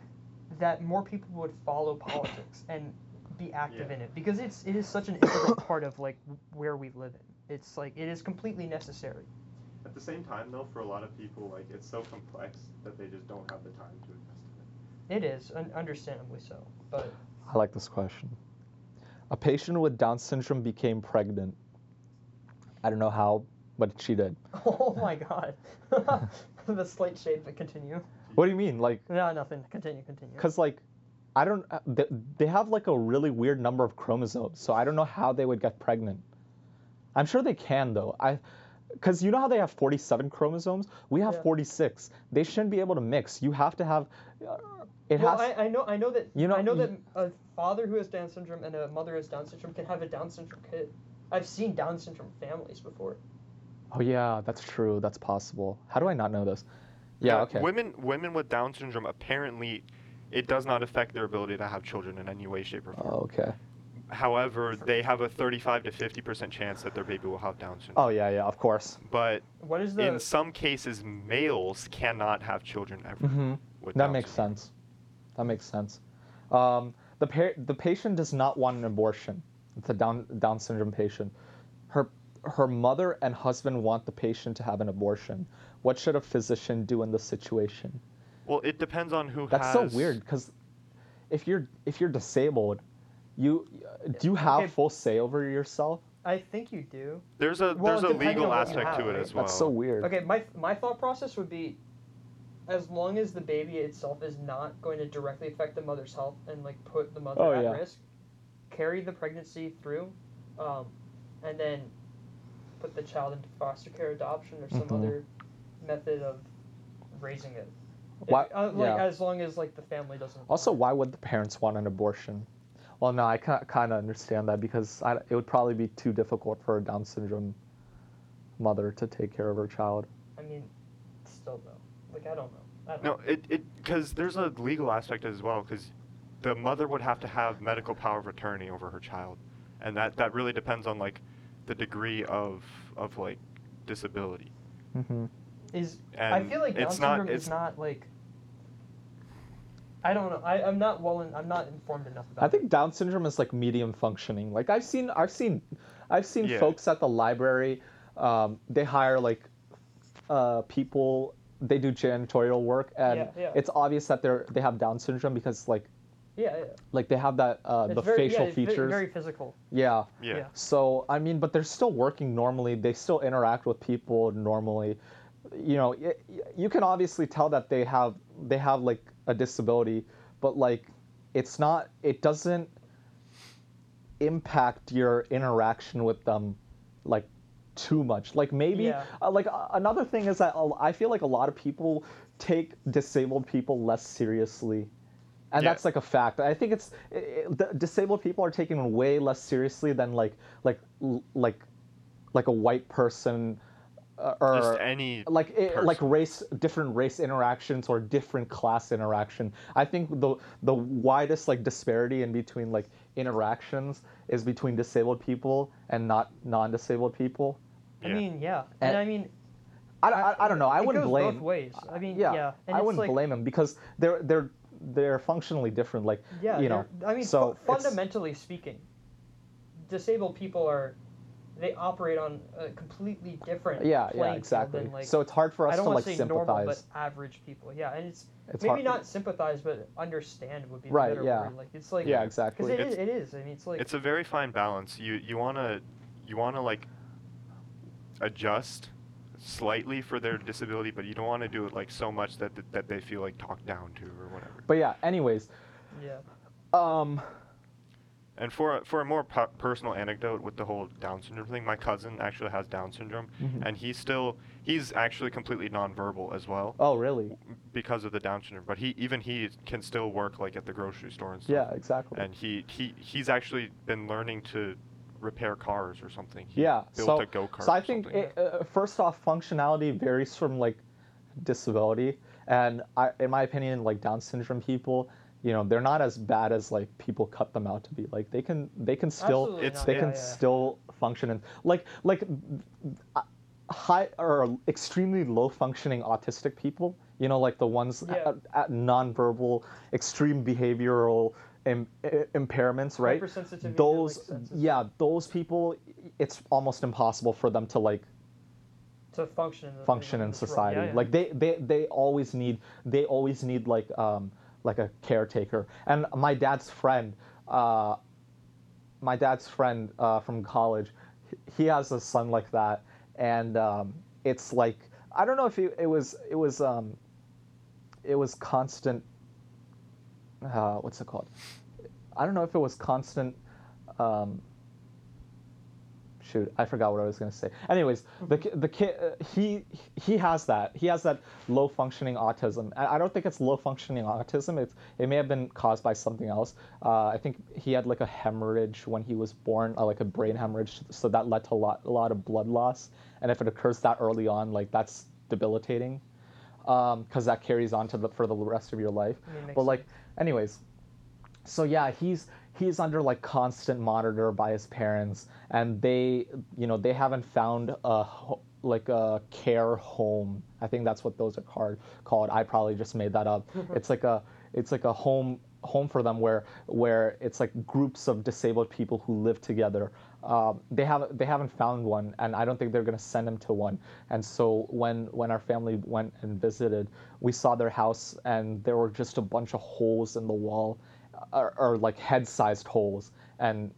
that more people would follow (coughs) politics and be active Yeah. in it because it's it is such an integral part of like where we live in. It's like it is completely necessary. At the same time though, for a lot of people, like it's so complex that they just don't have the time to invest in it. It is, un- understandably so. But I like this question. A patient with Down syndrome became pregnant. I don't know how, but she did. (laughs) oh my god, (laughs) the slight shade. But continue. What do you mean? Like, No, nothing. Continue, continue. because like, I don't. uh, They, they have like a really weird number of chromosomes, so I don't know how they would get pregnant. I'm sure they can though. I, because you know how they have 47 chromosomes. We have Yeah. 46. They shouldn't be able to mix. You have to have. Uh, it well, has. I, I know, I know that. You know- I know that a father who has Down syndrome and a mother who has Down syndrome can have a Down syndrome kid. I've seen Down syndrome families before. oh yeah, that's true. That's possible. How do I not know this? Yeah. Okay. Women women with Down syndrome apparently, it does not affect their ability to have children in any way, shape, or form. Oh, okay. However, they have a 35 to 50 percent chance that their baby will have Down syndrome. Oh yeah, yeah. Of course. But What is the? in some cases, males cannot have children ever. hmm With That Down makes syndrome. sense. That makes sense. Um, the pa- the patient does not want an abortion. It's a Down Down syndrome patient. Her her mother and husband want the patient to have an abortion. What should a physician do in this situation? Well, it depends on who That's has. so weird because if you're if you're disabled, you do you have Okay. full say over yourself? I think you do. There's a Well, there's a legal on what you aspect to it right? as well. That's so weird. Okay, my my thought process would be, as long as the baby itself is not going to directly affect the mother's health and like put the mother Oh, at yeah. risk, carry the pregnancy through, um, and then put the child into foster care, adoption, or some Mhm. other method of raising it. If- Why- uh, like yeah. as long as like the family doesn't. Also, why would the parents want an abortion? Well, no, I kind of understand that because I, it would probably be too difficult for a Down syndrome mother to take care of her child. I mean, still though, like I don't know. I don't No, know. it it because there's a legal aspect as well because the mother would have to have medical power of attorney over her child, and that that really depends on like the degree of of like disability. hmm Is I feel like Down it's not- syndrome is not like. I don't know. I, I'm not well. In, I'm not informed enough about. I think Down syndrome is like medium functioning. Like I've seen, I've seen, I've seen Yeah. folks at the library. Um, they hire like uh, people they do janitorial work and Yeah, yeah. it's obvious that they're they have Down syndrome because like Yeah, yeah. like they have that uh, the very, facial yeah, it's ve- features. Very physical. Yeah. Yeah. Yeah. So I mean, but they're still working normally. They still interact with people normally. You know, y- y- you can obviously tell that they have they have like a disability, but like it's not. It doesn't impact your interaction with them like too much. Like maybe Yeah. uh, like uh, another thing is that I feel like a lot of people take disabled people less seriously. And Yeah. that's like a fact. I think it's i i- the disabled people are taken way less seriously than like like l- like like a white person uh, or Just any like it, like race different race interactions or different class interaction. I think the the widest like disparity in between like interactions is between disabled people and not non-disabled people. I mean, yeah, and And- I mean, i, I, I don't know. I it wouldn't goes blame both ways. I mean, yeah, yeah, and i wouldn't like, blame them because they're they're they're functionally different like Yeah, you know. I mean, so fu- fundamentally speaking, disabled people are they operate on a completely different yeah yeah exactly than, like, so it's hard for us I don't to want like to say normal, sympathize but average people. Yeah, and it's, it's maybe hard not sympathize, but understand would be the Right, better yeah. word. Like it's like yeah exactly it, is, It's- it is. I mean, it's like it's a very fine balance. You you wanna you wanna like adjust slightly for their disability, but you don't want to do it like so much that that they feel like talked down to or whatever. but yeah anyways yeah, um And for a, for a more pu- personal anecdote with the whole Down syndrome thing, my cousin actually has Down syndrome, Mhm. and he's still he's actually completely nonverbal as well oh really because of the Down syndrome. But he even he can still work like at the grocery store and stuff. yeah exactly And he, he he's actually been learning to repair cars or something. He yeah built so, a go kart. so i think it, uh, first off functionality varies from like disability and I, in my opinion like down syndrome people you know they're not as bad as like people cut them out to be like they can they can still It's- they yeah, can yeah. still function and like like uh, high or extremely low functioning autistic people you know like the ones Yeah. at, at nonverbal extreme behavioral Im- impairments right Hypersensitivity to, like, those yeah those people it's almost impossible for them to like to function in the, function in this society Yeah, yeah. like they, they they always need they always need like um like a caretaker. And my dad's friend uh my dad's friend uh, from college he has a son like that. And um it's like i don't know if it, it was it was um it was constant uh what's it called? I don't know if it was constant um shoot i forgot what i was going to say. Anyways the the kid uh, he he has that he has that low functioning autism. I I don't think it's low functioning autism it's it may have been caused by something else. Uh, i think he had like a hemorrhage when he was born uh, like a brain hemorrhage so that led to a lot a lot of blood loss. And if it occurs that early on like that's debilitating because that carries on to the for the rest of your life. But like anyways so yeah he's he's under like constant monitor by his parents and they you know they haven't found a like a care home. I think that's what those are called called. I probably just made that up. It's like a it's like a home home for them where where it's like groups of disabled people who live together. Um, they haven't they haven't found one and i don't think they're going to send them to one. And so when when our family went and visited we saw their house and there were just a bunch of holes in the wall or, or like head-sized holes, and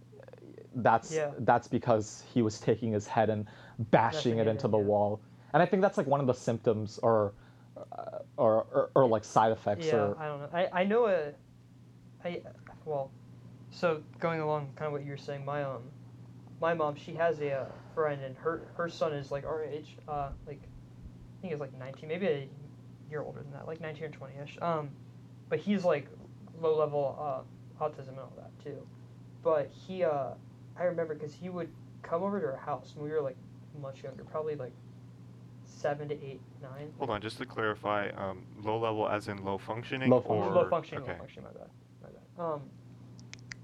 that's Yeah. that's because he was taking his head and bashing it into in, the yeah. wall. And I think that's like one of the symptoms or uh, or, or or like side effects Yeah, or I don't know. I, I know a, I well, so going along kind of what you were saying, my um, my mom she has a uh, friend and her her son is like our age, uh, like I think he's like 19, maybe a year older than that, like 19 or 20 ish. Um, but he's like low level uh, autism and all that too. But he uh, I remember because he would come over to our house when we were like much younger, probably like seven to eight, nine. Hold on, just to clarify, um, low level as in low functioning Low or low functioning, okay. low functioning. My bad, my bad. Um,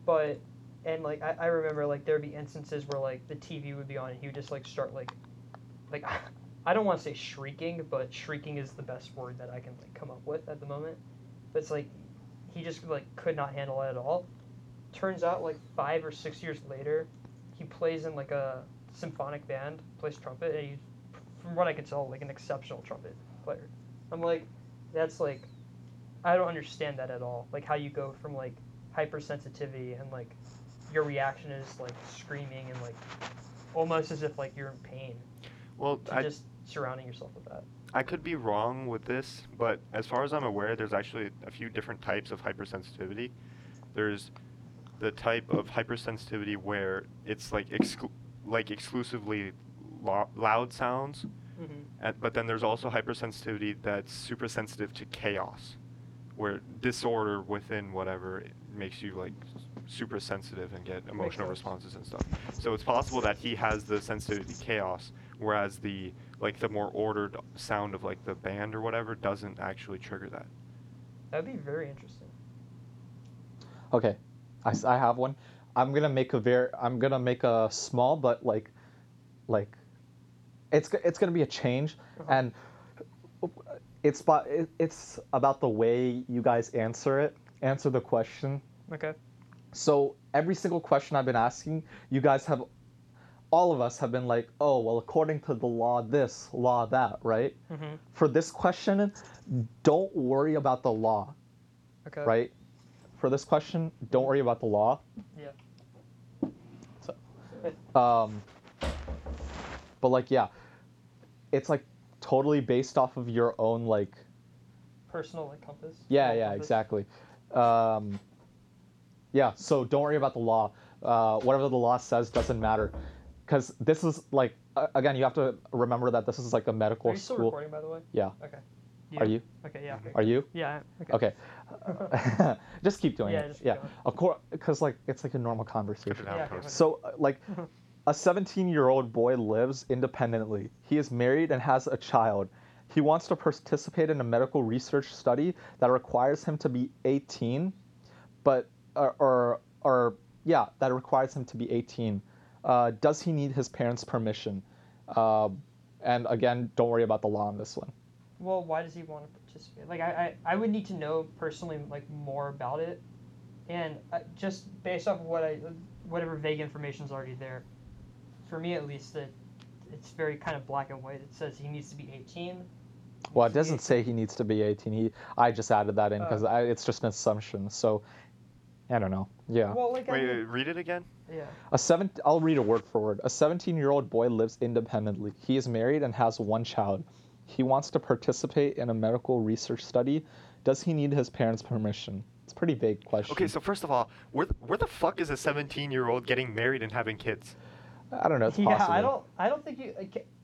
but and like I, I remember like there'd be instances where like the TV would be on and he would just like start like, like (laughs) I don't want to say shrieking, but shrieking is the best word that I can like come up with at the moment. But it's like he just like could not handle it at all. Turns out like five or six years later, he plays in like a symphonic band, plays trumpet, and he's from what I could tell, like an exceptional trumpet player. I'm like, that's like, I don't understand that at all. Like how you go from like hypersensitivity and like your reaction is like screaming and like almost as if like you're in pain Well, to I, just surrounding yourself with that. I could be wrong with this, but as far as I'm aware, there's actually a few different types of hypersensitivity. There's the type of hypersensitivity where it's like exclu- like exclusively lo- loud sounds, Mm-hmm. and, but then there's also hypersensitivity that's super sensitive to chaos, where disorder within whatever makes you like super sensitive and get emotional responses and stuff. So it's possible that he has the sensitivity to chaos, whereas the like the more ordered sound of like the band or whatever doesn't actually trigger that. That'd be very interesting. Okay, I, I have one. I'm gonna make a very. I'm gonna make a small but like, like, it's it's gonna be a change, Uh-huh. and it's about it's about the way you guys answer it, answer the question. Okay. So every single question I've been asking, you guys have, all of us have been like, oh well, according to the law this, law that, right? Mm-hmm. For this question, don't worry about the law, Okay. right? For this question, don't worry about the law. Yeah. So, um, but like, yeah, it's like totally based off of your own like, Personal like compass. yeah, yeah, compass. exactly. Um, yeah, so don't worry about the law. Uh, whatever the law says doesn't matter, because this is like, uh, again, you have to remember that this is like a medical Are you still school. recording, by the way? Yeah. Okay. Are you? Okay. Yeah. Okay. Are you? Yeah. Okay. Okay. (laughs) just keep doing Yeah, it. just keep yeah. going. Of course, because like it's like a normal conversation. Yeah, okay. So, uh, like, (laughs) a 17 year old boy lives independently. He is married and has a child. He wants to participate in a medical research study that requires him to be 18, but, or, or, or yeah, that requires him to be 18. Uh, does he need his parents' permission? Uh, and again, don't worry about the law on this one. Well, why does he want to participate? Like, I, I, I would need to know personally, like, more about it, and uh, just based off of what I, whatever vague information is already there, for me at least, that it's very kind of black and white. It says he needs to be 18. Well, it needs to be doesn't say he needs to be 18. He, I just added that in because Oh. it's just an assumption. So, I don't know. Yeah. Well, like, I mean- read it again. Yeah. A seven. I'll read a word for word. A 17-year-old boy lives independently. He is married and has one child. He wants to participate in a medical research study. Does he need his parents' permission? It's a pretty vague question. Okay, so first of all, where where the fuck is a 17 year old getting married and having kids? I don't know. It's yeah, possible. I don't. I don't think you.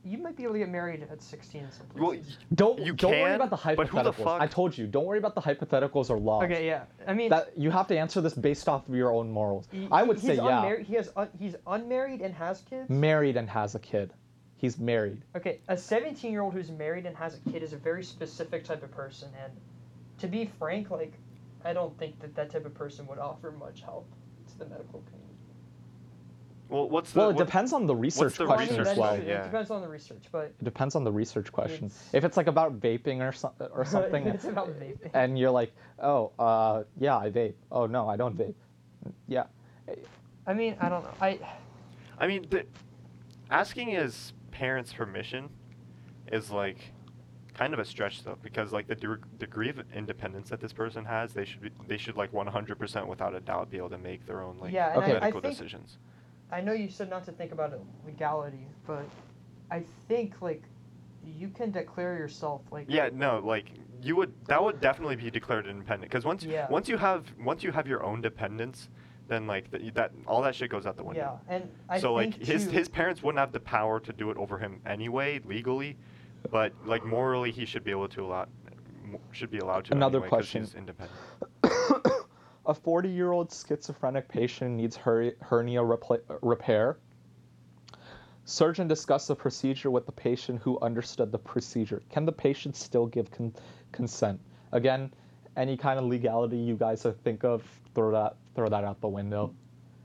Like, You might be able to get married at 16 in some Well. Don't You don't worry about the hypotheticals. but who the fuck- I told you. Don't worry about the hypotheticals or laws. okay, yeah. I mean, That you have to answer this based off of your own morals. he- I would he's say yeah. unmarried, He has. Un, he's unmarried and has kids. Married and has a kid. He's married. Okay, a 17 year old who's married and has a kid is a very specific type of person, and to be frank, like, I don't think that that type of person would offer much help to the medical community. Well, what's the Well, it what- depends on the research the Well, I question research as well. Yeah. It depends on the research, but It depends on the research question. It's- If it's like about vaping or so, or (laughs) something, it's about vaping. and you're like, oh, uh, yeah, I vape. Oh no, I don't vape. Yeah, I mean, I don't know. I I mean, the, asking his parents' permission is like kind of a stretch though, because like the de- degree of independence that this person has, they should be, they should like 100% without a doubt be able to make their own like Yeah, and I- I medical think- decisions. I know you said not to think about legality, but I think like you can declare yourself like Yeah, no, like you would that would definitely be declared independent because once Yeah. once you have once you have your own dependence, then like th- that all that shit goes out the window yeah, window. and I so like think his too- his parents wouldn't have the power to do it over him anyway legally, but like morally he should be able to allow should be allowed to Another anyway 'cause question. he's independent. (coughs) a 40 year old schizophrenic patient needs her- hernia repla- repair. Surgeon discussed the procedure with the patient who understood the procedure. Can the patient still give con- consent? Again, any kind of legality you guys think of, throw that throw that out the window.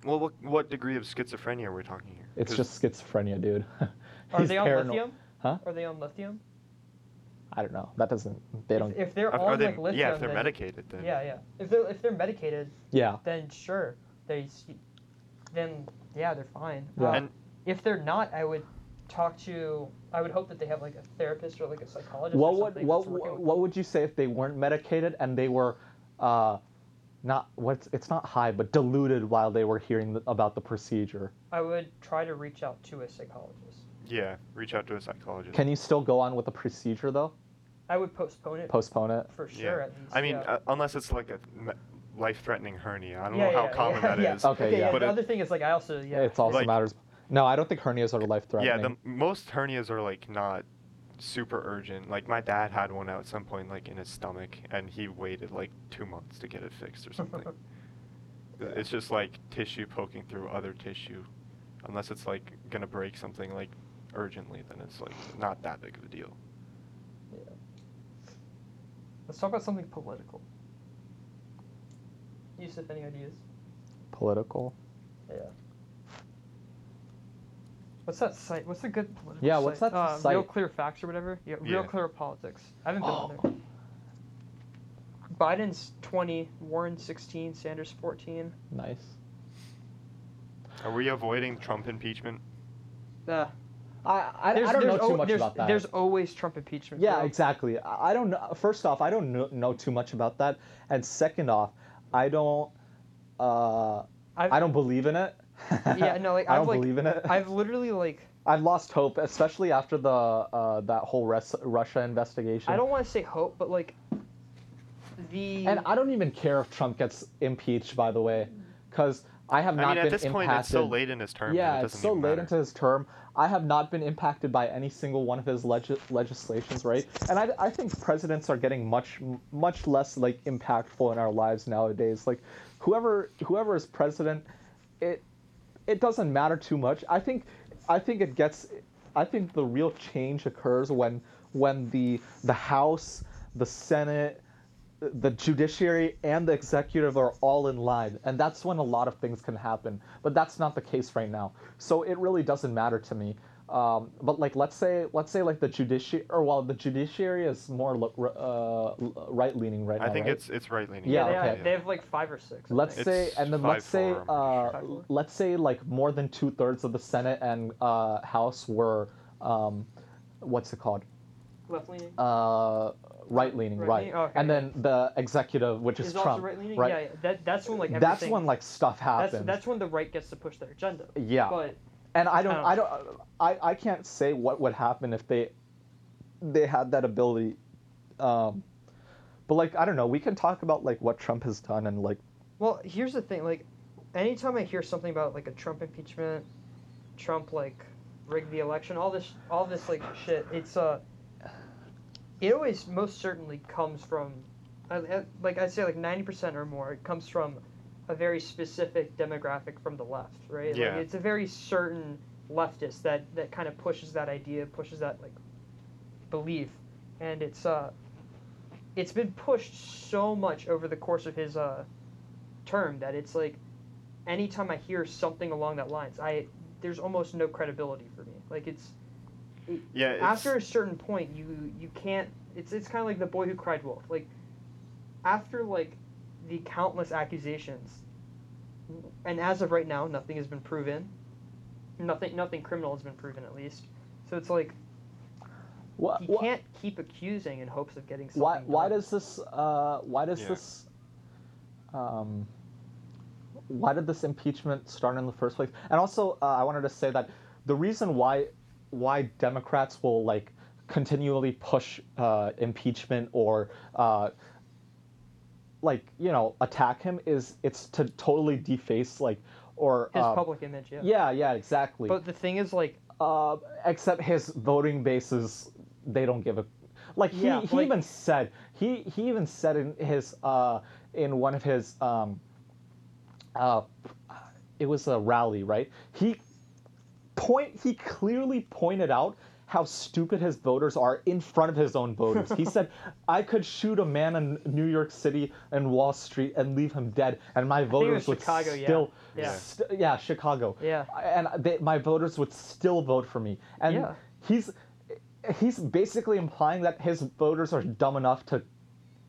Well, what what degree of schizophrenia are we talking here? It's just schizophrenia, dude. (laughs) Are they on parano- lithium? Huh? Are they on lithium? I don't know. That doesn't. They don't. If, if they're are, on are they, like lithium, yeah, if they're then, medicated, then Yeah, yeah. If they're if they're medicated, yeah. then sure, they, then yeah, they're fine. Yeah. And if they're not, I would talk to I would hope that they have like a therapist or like a psychologist. What or would something what what, what would you say if they weren't medicated and they were, uh, not what's it's not high but diluted while they were hearing the, about the procedure? I would try to reach out to a psychologist. Yeah, reach out to a psychologist. Can you still go on with the procedure though? I would postpone it Postpone it. for yeah. sure. At least. I mean, yeah. uh, unless it's like a life-threatening hernia. I don't yeah, know how yeah, common yeah, that (laughs) is. yeah. Okay, yeah. But the it- other thing is like I also yeah. It also Like- matters. No, I don't think hernias are life threatening. Yeah, the most hernias are like not super urgent. Like my dad had one at some point, like in his stomach, and he waited like two months to get it fixed or (laughs) something. it's just like tissue poking through other tissue, unless it's like gonna break something like urgently, then it's like not that big of a deal. Yeah. Let's talk about something political. Yusuf, any ideas? Political. Yeah. What's that site? What's a good political Yeah, what's site? that uh, Real? Clear Facts or whatever? Yeah, Real Yeah. Clear Politics. I haven't been Oh. on there. Biden's 20, Warren 16, Sanders 14. Nice. Are we avoiding Trump impeachment? Uh, I I, there's, I don't know too al- much about that. There's always Trump impeachment. Yeah, bro. exactly. I I don't know. First off, I don't know, know too much about that, and second off, I don't. Uh, I've, I don't believe in it. (laughs) Yeah, no, like, (laughs) I I've, don't like- believe in it. I've literally like I've lost hope, especially after the uh, that whole Res- Russia investigation. I don't want to say hope, but like the And I don't even care if Trump gets impeached. By the way, because I have not I mean, been at this impacted. point, it's so late in his term. Yeah, it it's doesn't so even late matter. into his term. I have not been impacted by any single one of his leg- legislations, right? And I, I think presidents are getting much much less like impactful in our lives nowadays. Like whoever whoever is president, it it doesn't matter too much. I think I think it gets I think the real change occurs when when the the House, the Senate, the judiciary and the executive are all in line and that's when a lot of things can happen but that's not the case right now so it really doesn't matter to me um, but like let's say let's say like the judiciary or well the judiciary is more lo- uh, right leaning right I now I think right? it's it's right leaning. Yeah, they, okay. have, they have like five or six. I let's think. say It's and then let's say 5-4, uh, sure. let's say like more than two-thirds of the senate and uh, house were um, what's it called left leaning. uh, right leaning right, Right-leaning? Okay, and then the executive which is, is trump right leaning. right Yeah, yeah, that that's when like everything, that's when like stuff happens that's that's when the right gets to push their agenda. yeah But and i don't I don't- i don't i i can't say what would happen if they they had that ability um but like i don't know we can talk about like what trump has done and like well, here's the thing. Like, anytime I hear something about like a Trump impeachment, Trump like rigged the election, all this all this like shit, it's uh, it always most certainly comes from, uh, uh, like I say, like ninety percent or more, it comes from a very specific demographic from the left, right? Yeah. Like, it's a very certain leftist that that kind of pushes that idea, pushes that like belief, and it's uh, it's been pushed so much over the course of his uh term that it's like anytime I hear something along that lines, I there's almost no credibility for me. Like it's Yeah. It's, after a certain point, you you can't. It's it's kind of like the boy who cried wolf. Like after like the countless accusations, and as of right now, nothing has been proven. Nothing nothing criminal has been proven at least. So it's like what, you can't keep accusing in hopes of getting something. why why done. does this uh why does Yeah. this um why did this impeachment start in the first place and also uh, i wanted to say that the reason why why democrats will like continually push uh impeachment or uh like you know attack him is it's to totally deface like or his uh, public image? Yeah. yeah yeah exactly But the thing is, like, uh, except his voting bases, they don't give a. Like he, Yeah, he like- even said he he even said in his uh in one of his um uh it was a rally right he point he clearly pointed out how stupid his voters are in front of his own voters. He (laughs) said, "I could shoot a man in New York City and Wall Street and leave him dead, and my voters would Chicago, yeah. still, Yeah. st- yeah, Chicago, Yeah. and they, my voters would still vote for me." And Yeah. he's he's basically implying that his voters are dumb enough to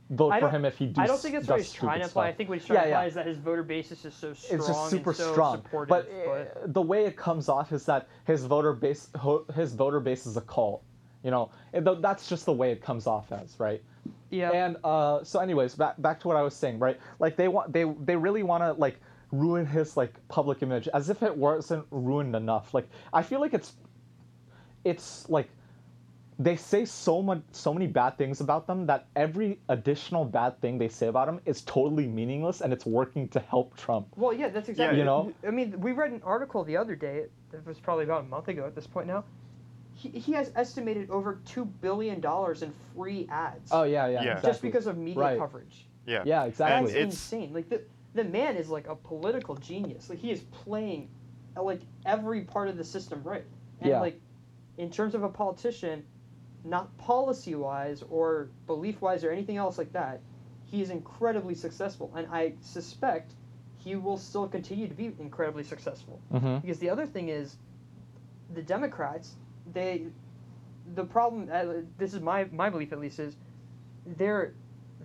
vote for him if he do I don't think that's what he's trying to imply. I think what he's trying to Yeah, imply yeah. is that his voter base is so strong it's just super so strong. But, uh, the way it comes off is that his voter base his voter base is a cult. You know, that's just the way it comes off as, right? yeah, And uh, so, anyways, back back to what I was saying, right? Like they want they they really want to like ruin his like public image as if it wasn't ruined enough. Like I feel like it's it's like they say so much so many bad things about them that every additional bad thing they say about him is totally meaningless and it's working to help Trump. Well, yeah, that's exactly. You know? I mean, we read an article the other day. It was probably about a month ago at this point now. He, he has estimated over two billion dollars in free ads. Oh yeah, yeah. Yeah. exactly. Just because of media Right. coverage. Yeah. Yeah, That's exactly. it's- insane. Like the the man is like a political genius. Like he is playing, like every part of the system right. And Yeah. like, in terms of a politician, not policy wise or belief wise or anything else like that, he is incredibly successful, and I suspect he will still continue to be incredibly successful. hmm Because the other thing is, the Democrats, they, the problem. Uh, this is my my belief at least is, they're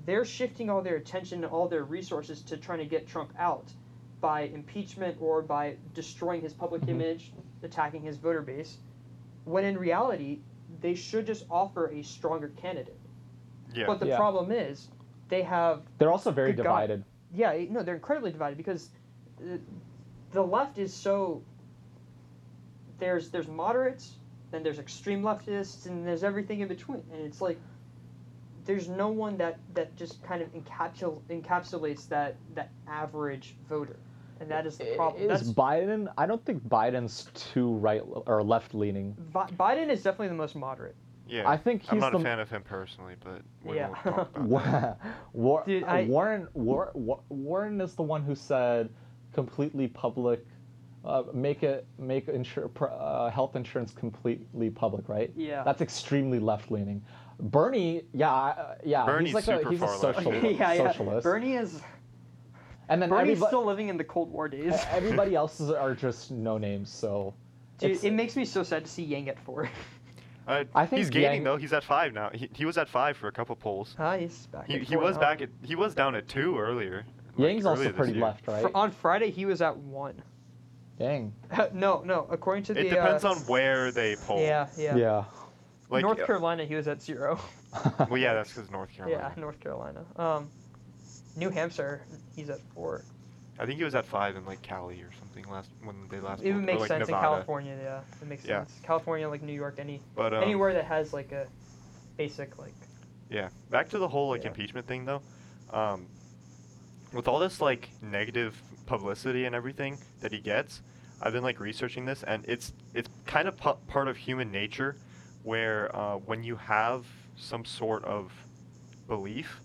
they're shifting all their attention and all their resources to trying to get Trump out by impeachment or by destroying his public Mhm. image, attacking his voter base. When in reality, they should just offer a stronger candidate. Yeah. But the Yeah. problem is, they have They're also very Good God. divided. yeah, no, they're incredibly divided because uh, the left is so. There's there's moderates, then there's extreme leftists, and there's everything in between, and it's like there's no one that that just kind of encapsul- encapsulates that that average voter, and that is the problem. Is That's Biden? I don't think Biden's too right or left leaning. Bi- Biden is definitely the most moderate. yeah. I think he's I'm not the a fan of him personally, but we Yeah. won't talk about (laughs) that. War- Dude, uh, I- Warren, War- Wa- Warren is the one who said completely public, uh, make it make insur- uh, health insurance completely public, right? Yeah. That's extremely left leaning. Bernie, yeah, uh, yeah, Bernie's he's like a super he's a far left. social, (laughs) yeah, yeah. socialist. Bernie is and then Bernie's everybo- still living in the Cold War days. everybody else is, are just no names. So, Dude, it's- it makes me so sad to see Yang at four. Uh, (laughs) I think he's gaining Yang- though. He's at five now. He, he was at five for a couple polls. Ah, he's back. He, at he four was now. back at he was down at two earlier. like, Yang's also earlier this pretty year. left, right? Fr- on Friday, he was at one. Dang. (laughs) no, no. According to the. It depends uh, on where they poll. Yeah, yeah. Yeah. Like North uh, Carolina, he was at zero. Well, yeah, (laughs) that's because North Carolina. Yeah, North Carolina. Um, New Hampshire, he's at four. I think he was at five in like Cali or something last when they last. It would make like, sense in California. Yeah, it makes Yeah. sense. California, like New York, any But um, anywhere that has like a basic like. Yeah. Back to the whole like Yeah. impeachment thing though. Um, with all this like negative publicity and everything that he gets, I've been like researching this, and it's it's kind of pu- part of human nature, where uh, when you have some sort of belief,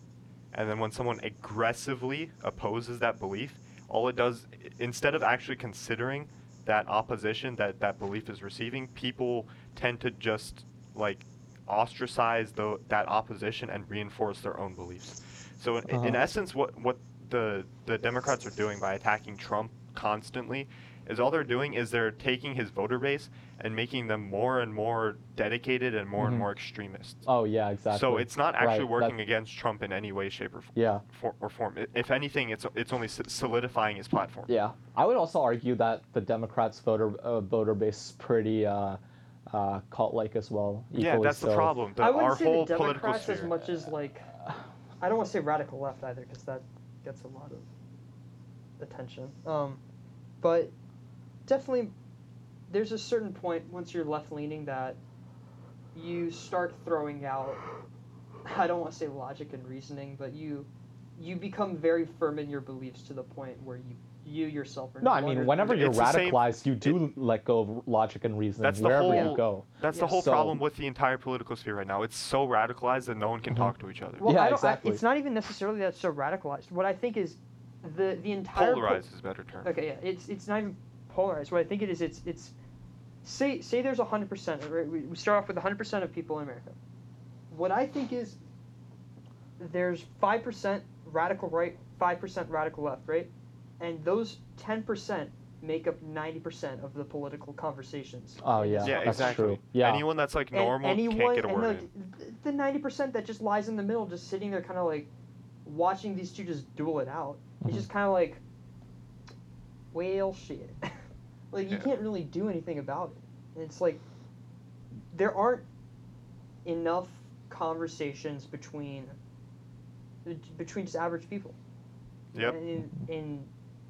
and then when someone aggressively opposes that belief, all it does instead of actually considering that opposition that that belief is receiving, people tend to just like ostracize the, that opposition and reinforce their own beliefs. So in, in Uh-huh. essence, what what the the Democrats are doing by attacking Trump constantly is all they're doing is they're taking his voter base and making them more and more dedicated and more Mhm. and more extremist. Oh yeah, exactly. So it's not actually Right, working that- against Trump in any way, shape, or, f- Yeah. for, or form. If anything, it's it's only solidifying his platform. Yeah, I would also argue that the Democrats' voter uh, voter base is pretty uh, uh, cult-like as well. Yeah, equally that's the so. problem. The, I wouldn't our say whole the Democrats as much as like. I don't want to say radical left either because that gets a lot of attention. Um, but definitely, there's a certain point once you're left leaning that you start throwing out. I don't want to say logic and reasoning, but you you become very firm in your beliefs to the point where you you yourself are. No, I mean, whenever you're It's the same- radicalized, you do let go of logic and reasoning That's the wherever whole- you go. That's Yeah. the whole So- problem with the entire political sphere right now. It's so radicalized that no one can Mhm. talk to each other. Well, Yeah, I don't, exactly. I, it's not even necessarily that it's so radicalized. What I think is the the entire po- Polarized is a better term. Okay, yeah, it's it's not even polarized. What I think it is, it's it's say say there's hundred percent. Right, we, we start off with hundred percent of people in America. What I think is there's five percent radical right, five percent radical left, right, and those ten percent make up ninety percent of the political conversations. Oh yeah, Yeah, that's exactly. true. Yeah, Anyone that's like And normal anyone, can't get a and word like, in. the ninety percent that just lies in the middle, just sitting there, kind of like watching these two just duel it out, Mhm. it's just kind of like, well, shit. (laughs) like you Yeah. can't really do anything about it. And it's like there aren't enough conversations between between just average people. Yep. And, and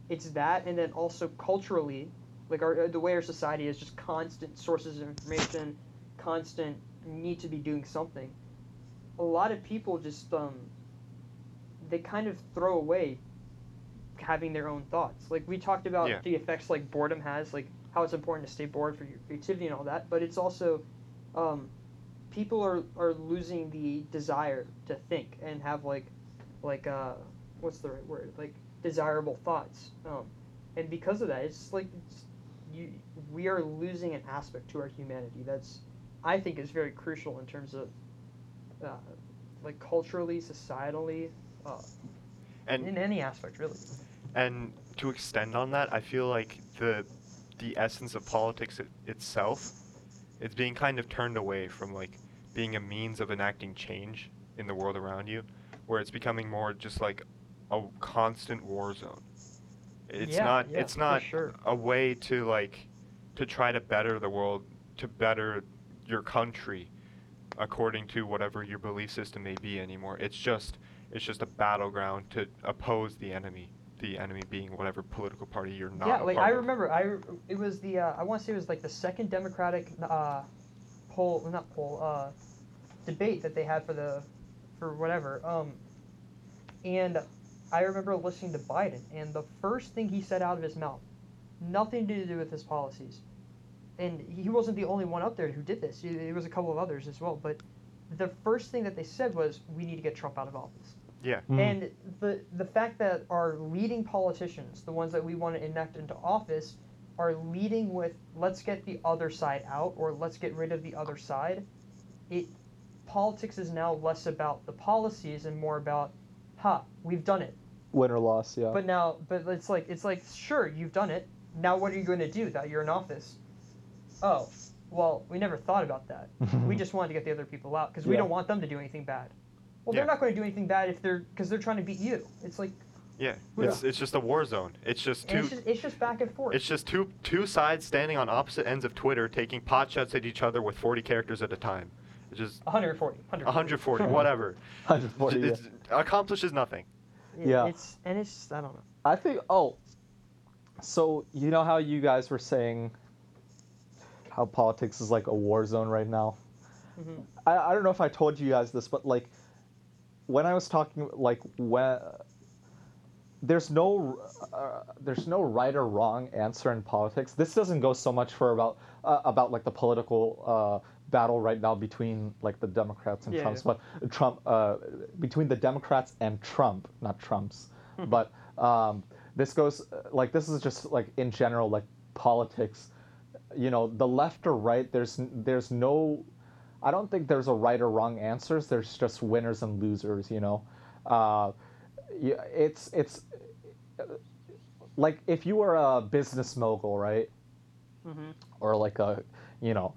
it's that, and then also culturally, like our the way our society is just constant sources of information, constant need to be doing something. A lot of people just um, they kind of throw away having their own thoughts. Like we talked about Yeah. the effects like boredom has, like how it's important to stay bored for your creativity and all that. But it's also um, people are, are losing the desire to think and have like like uh what's the right word like desirable thoughts um, and because of that it's like it's, you we are losing an aspect to our humanity that's I think is very crucial in terms of uh, like culturally societally uh, And in any aspect really And to extend on that, I feel like the the essence of politics it, itself, it's being kind of turned away from like being a means of enacting change in the world around you, where it's becoming more just like a constant war zone. It's Yeah, not yeah, it's not sure. a way to like to try to better the world, to better your country according to whatever your belief system may be anymore. It's just it's just a battleground to oppose the enemy. The enemy being whatever political party you're not. yeah like I of. remember I it was the uh, I want to say it was like the second Democratic uh, poll not poll uh, debate that they had for the for whatever um, and I remember listening to Biden and the first thing he said out of his mouth nothing to do with his policies and he wasn't the only one up there who did this there was a couple of others as well but the first thing that they said was we need to get Trump out of office Yeah. Mm. and the the fact that our leading politicians, the ones that we want to enact into office, are leading with let's get the other side out or let's get rid of the other side, it politics is now less about the policies and more about, ha, we've done it. Win or loss, yeah. But now, but it's like it's like sure you've done it. Now what are you going to do that you're in office? Oh, well we never thought about that. (laughs) we just wanted to get the other people out because we Yeah. don't want them to do anything bad. Well, they're not going to do anything bad if they're because they're trying to beat you. It's like Yeah. Yeah. It's it's just a war zone. It's just two. it's just it's just back and forth. It's just two two sides standing on opposite ends of Twitter, taking pot shots at each other with 40 characters at a time. It's just 140, 140. 140, (laughs) whatever. (laughs) 140. yeah. It accomplishes nothing. Yeah. It's and it's just, I don't know. I think. Oh, so you know how you guys were saying how politics is like a war zone right now. Mhm. I, I don't know if I told you guys this, but like when I was talking, like when there's no uh, there's no right or wrong answer in politics. This doesn't go so much for about uh, about like the political uh, battle right now between like the Democrats and Yeah, Trumps, yeah. but Trump uh, between the Democrats and Trump, not Trumps, Hmm. but um, this goes like this is just like in general like politics. You know, the left or right. There's there's no I don't think there's a right or wrong answers. There's just winners and losers. You know, uh, it's it's like if you were a business mogul, right, Mm-hmm. or like a you know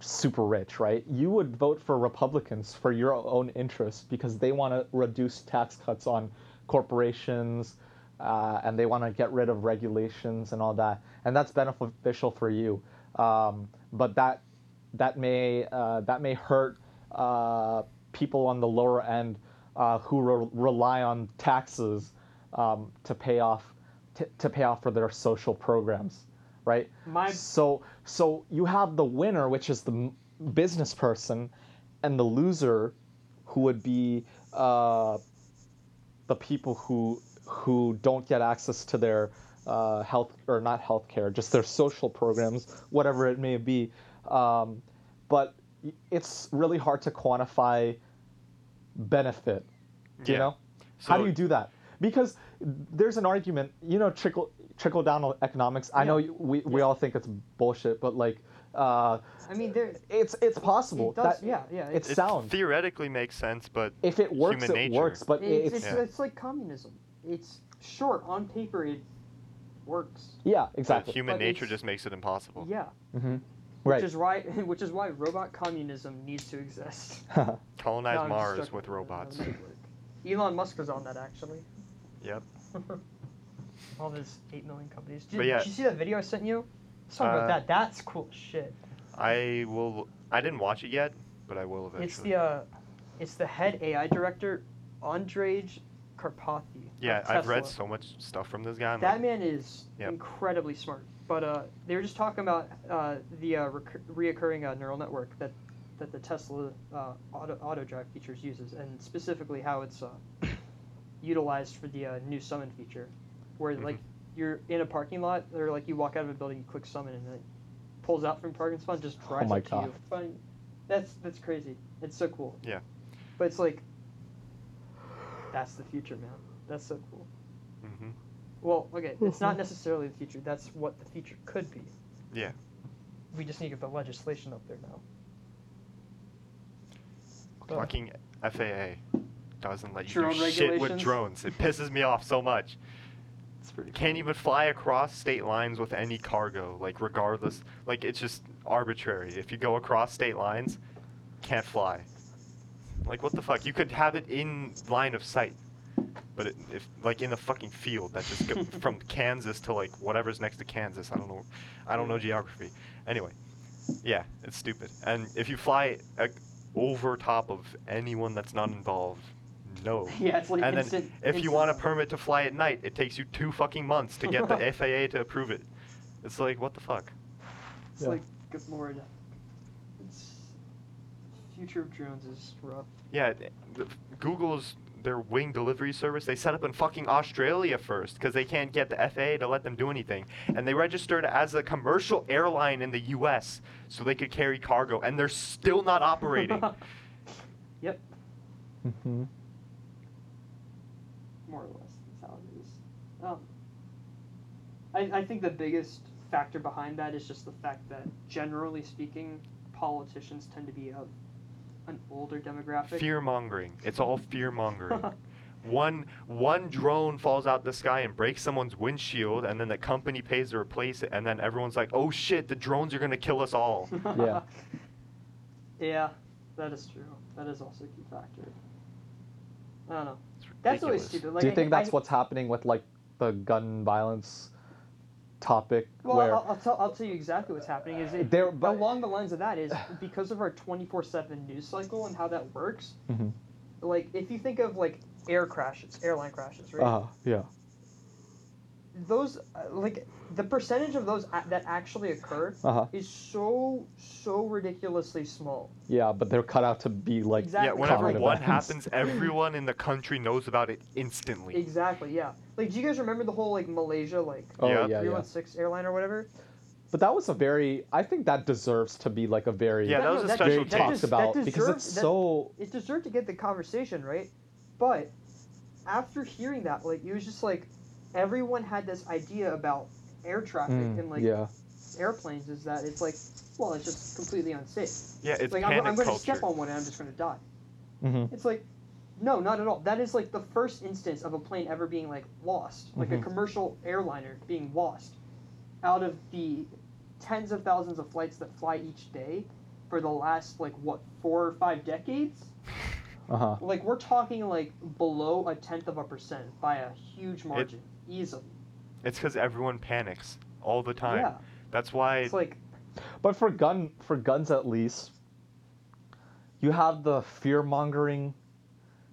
super rich, right? You would vote for Republicans for your own interest because they want to reduce tax cuts on corporations. Uh, and they want to get rid of regulations and all that, and that's beneficial for you. Um, but that that may uh, that may hurt uh, people on the lower end uh, who re- rely on taxes um, to pay off t- to pay off for their social programs, right? My So so you have the winner, which is the m- business person, and the loser, who would be uh, the people who who don't get access to their uh, health or not health care, just their social programs, whatever it may be. Um, but it's really hard to quantify benefit. Do you Yeah. know? How do you do that? Because there's an argument, you know, trickle trickle down economics. I know Yeah. you- we, we all think it's bullshit, but like, uh, I mean, there. it's it's possible. It does, that, yeah, yeah. It's It sound. theoretically makes sense, but if it works, human it nature. works. But It's, it's, it's, Yeah. it's like communism. It's sure on paper it works. yeah, but exactly. human But nature just makes it impossible. Yeah. Hmm Which is why (laughs) which is why robot communism needs to exist. (laughs) Colonize No, Mars with robots. Elon Musk was on that actually. Yep. (laughs) All his eight million companies. Did, yeah. did you see that video I sent you? Let's talk Uh, about that. That's cool shit. I will. I didn't watch it yet, but I will eventually. It's the uh, it's the head AI director, Andrej Karpathy. yeah, I've read so much stuff from this guy. I'm That like, man is Yep. incredibly smart. But uh, they were just talking about uh, the uh, recur- reoccurring uh, neural network that, that the Tesla uh, auto, auto drive features uses, and specifically how it's uh, utilized for the uh, new summon feature, where Mhm. like you're in a parking lot, or like you walk out of a building, you click summon, and it pulls out from parking spot, and just drives my up to God. you. Fine. That's that's crazy. It's so cool. Yeah. But it's like, that's the future, man. That's so cool. hmm Well, okay, it's not mm-hmm. necessarily the future. That's what the future could be. Yeah. We just need to get the legislation up there now. Fucking FAA doesn't let you Drone do shit with regulations? drones. It pisses me off so much. It's pretty Can't cool. even fly across state lines with any cargo, like regardless. Like it's just arbitrary. If you go across state lines, can't fly. Like what the fuck? You could have it in line of sight, but it, if like in the fucking field that just go (laughs) from Kansas to like whatever's next to Kansas. I don't know. I don't know geography. Anyway, yeah, it's stupid. And if you fly uh, over top of anyone that's not involved, no. (laughs) Yeah, it's like and instant. then if you want a permit to fly at night, it takes you two fucking months to get the (laughs) FAA to approve it. It's like what the fuck? It's Yeah. like, good lord. It's future of drones is rough. Yeah, Google's their wing delivery service. They set up in fucking Australia first because they can't get the FAA to let them do anything, and they registered as a commercial airline in the U.S. so they could carry cargo, and they're still not operating. (laughs) Yep, Mm-hmm. more or less. That's how it is. Um, I, I think the biggest factor behind that is just the fact that, generally speaking, politicians tend to be of an older demographic. fear mongering. It's all fear mongering. (laughs) one one drone falls out the sky and breaks someone's windshield, and then the company pays to replace it, and then everyone's like, "Oh shit, the drones are gonna kill us all." (laughs) Yeah. Yeah, that is true. That is also a key factor. I don't know. That's always stupid. Like, Do you I- think that's I- what's happening with like the gun violence topic? Well, where I'll, I'll, tell, I'll tell you exactly what's happening. Is it There- but- along the lines of that is (sighs) because of our twenty four seven news cycle and how that works. Mhm. Like, if you think of like air crashes, airline crashes, right? uh yeah Those uh, like the percentage of those a- that actually occur uh huh is so so ridiculously small. yeah, but they're cut out to be like Exactly. Yeah, whenever one events. happens, everyone in the country knows about it instantly. Exactly. Yeah. Like, do you guys remember the whole like Malaysia like Oh Yeah. yeah, yeah. three one six airline or whatever? But that was a very. I think that deserves to be like a very Yeah, that no, was a special very that case. talked des- that about because it's that- so. it deserved to get the conversation, right? But after hearing that, like it was just like everyone had this idea about air traffic Mm, and like yeah. airplanes is that it's like, well, it's just completely unsafe. Yeah, it's like I'm, I'm going to culture. step on one and I'm just going to die. hmm It's like, no, not at all. That is like the first instance of a plane ever being like lost, like Mhm. a commercial airliner being lost, out of the tens of thousands of flights that fly each day for the last like what four or five decades. Uh huh. Like we're talking like below a tenth of a percent by a huge margin, easily. It's because everyone panics all the time. Yeah, That's why. it's like But for gun for guns at least, you have the fear mongering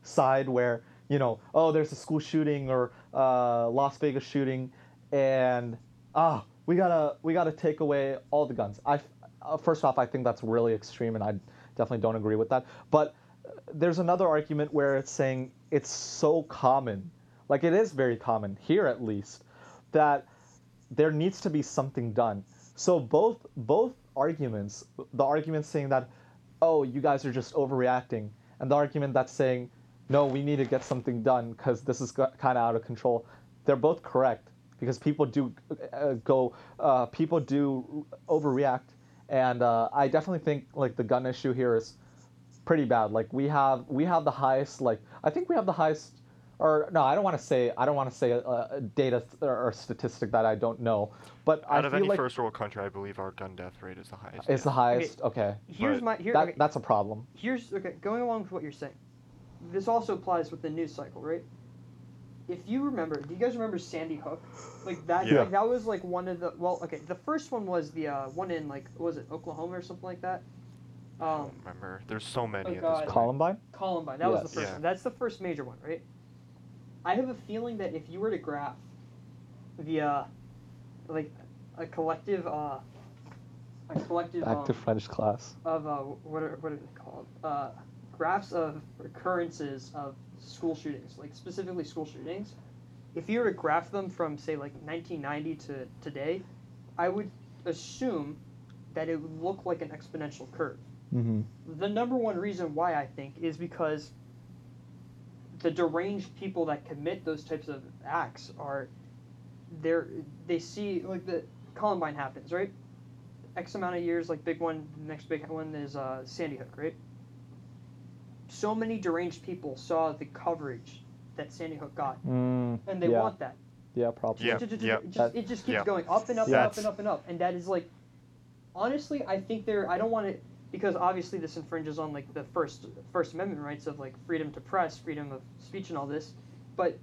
side where you know, oh, there's a school shooting or uh, Las Vegas shooting, and ah, we gotta we gotta take away all the guns. I uh, first off, I think that's really extreme, and I definitely don't agree with that. But uh, there's another argument where it's saying it's so common, like it is very common here at least, that there needs to be something done. So both both arguments, the argument saying that, oh, you guys are just overreacting, and the argument that's saying, no, we need to get something done because this is kind of out of control. They're both correct because people do uh, go, uh, people do overreact, and uh, I definitely think like the gun issue here is pretty bad. Like we have we have the highest like I think we have the highest or no I don't want to say I don't want to say a, a data or, or statistic that I don't know, but out I of feel any like first world country, I believe our gun death rate is the highest. it's the highest. Okay, here's But my here. that okay, that's a problem. here's okay. Going along with what you're saying, this also applies with the news cycle, right? If you remember, do you guys remember Sandy Hook? Like that. Yeah. Like that was like one of the. Well, okay. The first one was the uh, one in like was it Oklahoma or something like that. I Um, don't remember. There's so many. Oh, at this God. Columbine. Columbine. That was the first Yeah. one. That's the first major one, right? I have a feeling that if you were to graph the uh, like a collective uh, a collective Back to um, French class. of uh, what are what are they called? Uh, graphs of occurrences of school shootings, like specifically school shootings. If you were to graph them from say like 1990 to today, I would assume that it would look like an exponential curve. Mm-hmm. The number one reason why I think is because the deranged people that commit those types of acts are they're they see like the Columbine happens, right? X amount of years, like big one, next big one is uh, Sandy Hook, right? So many deranged people saw the coverage that Sandy Hook got, Mm, and they yeah. want that. Yeah, probably. Yeah, It just, it just- yep. it just, it just keeps Yeah. going up and up and up and up and up, and that is like, honestly, I think they're. I don't want to because obviously this infringes on like the first First Amendment rights of like freedom to press, freedom of speech, and all this. But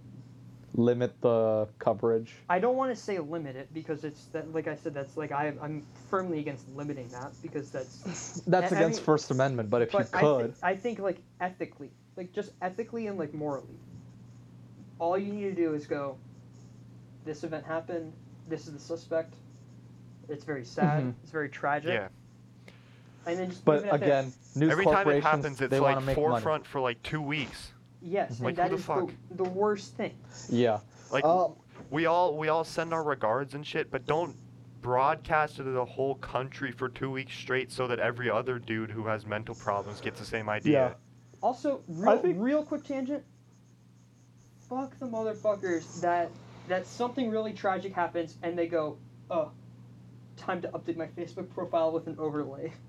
Limit the coverage. I don't want to say limit it because it's that. Like I said, that's like I, I'm firmly against limiting that because that's. (laughs) That's I- I against mean- First Amendment, but if but you I, could, I think like ethically, like just ethically and like morally, all you need to do is go. This event happened. This is the suspect. It's very sad. Mhm. It's very tragic. Yeah. And then just but it again, news Every time it happens, it's like to make money. forefront for like two weeks. yes, Like, and that who the is fuck? the, the worst thing. Yeah. Like Uh, we all we all send our regards and shit, but don't broadcast it to the whole country for two weeks straight so that every other dude who has mental problems gets the same idea. Yeah. Also, real, think- real quick tangent. Fuck the motherfuckers that that something really tragic happens and they go, oh, time to update my Facebook profile with an overlay. (laughs)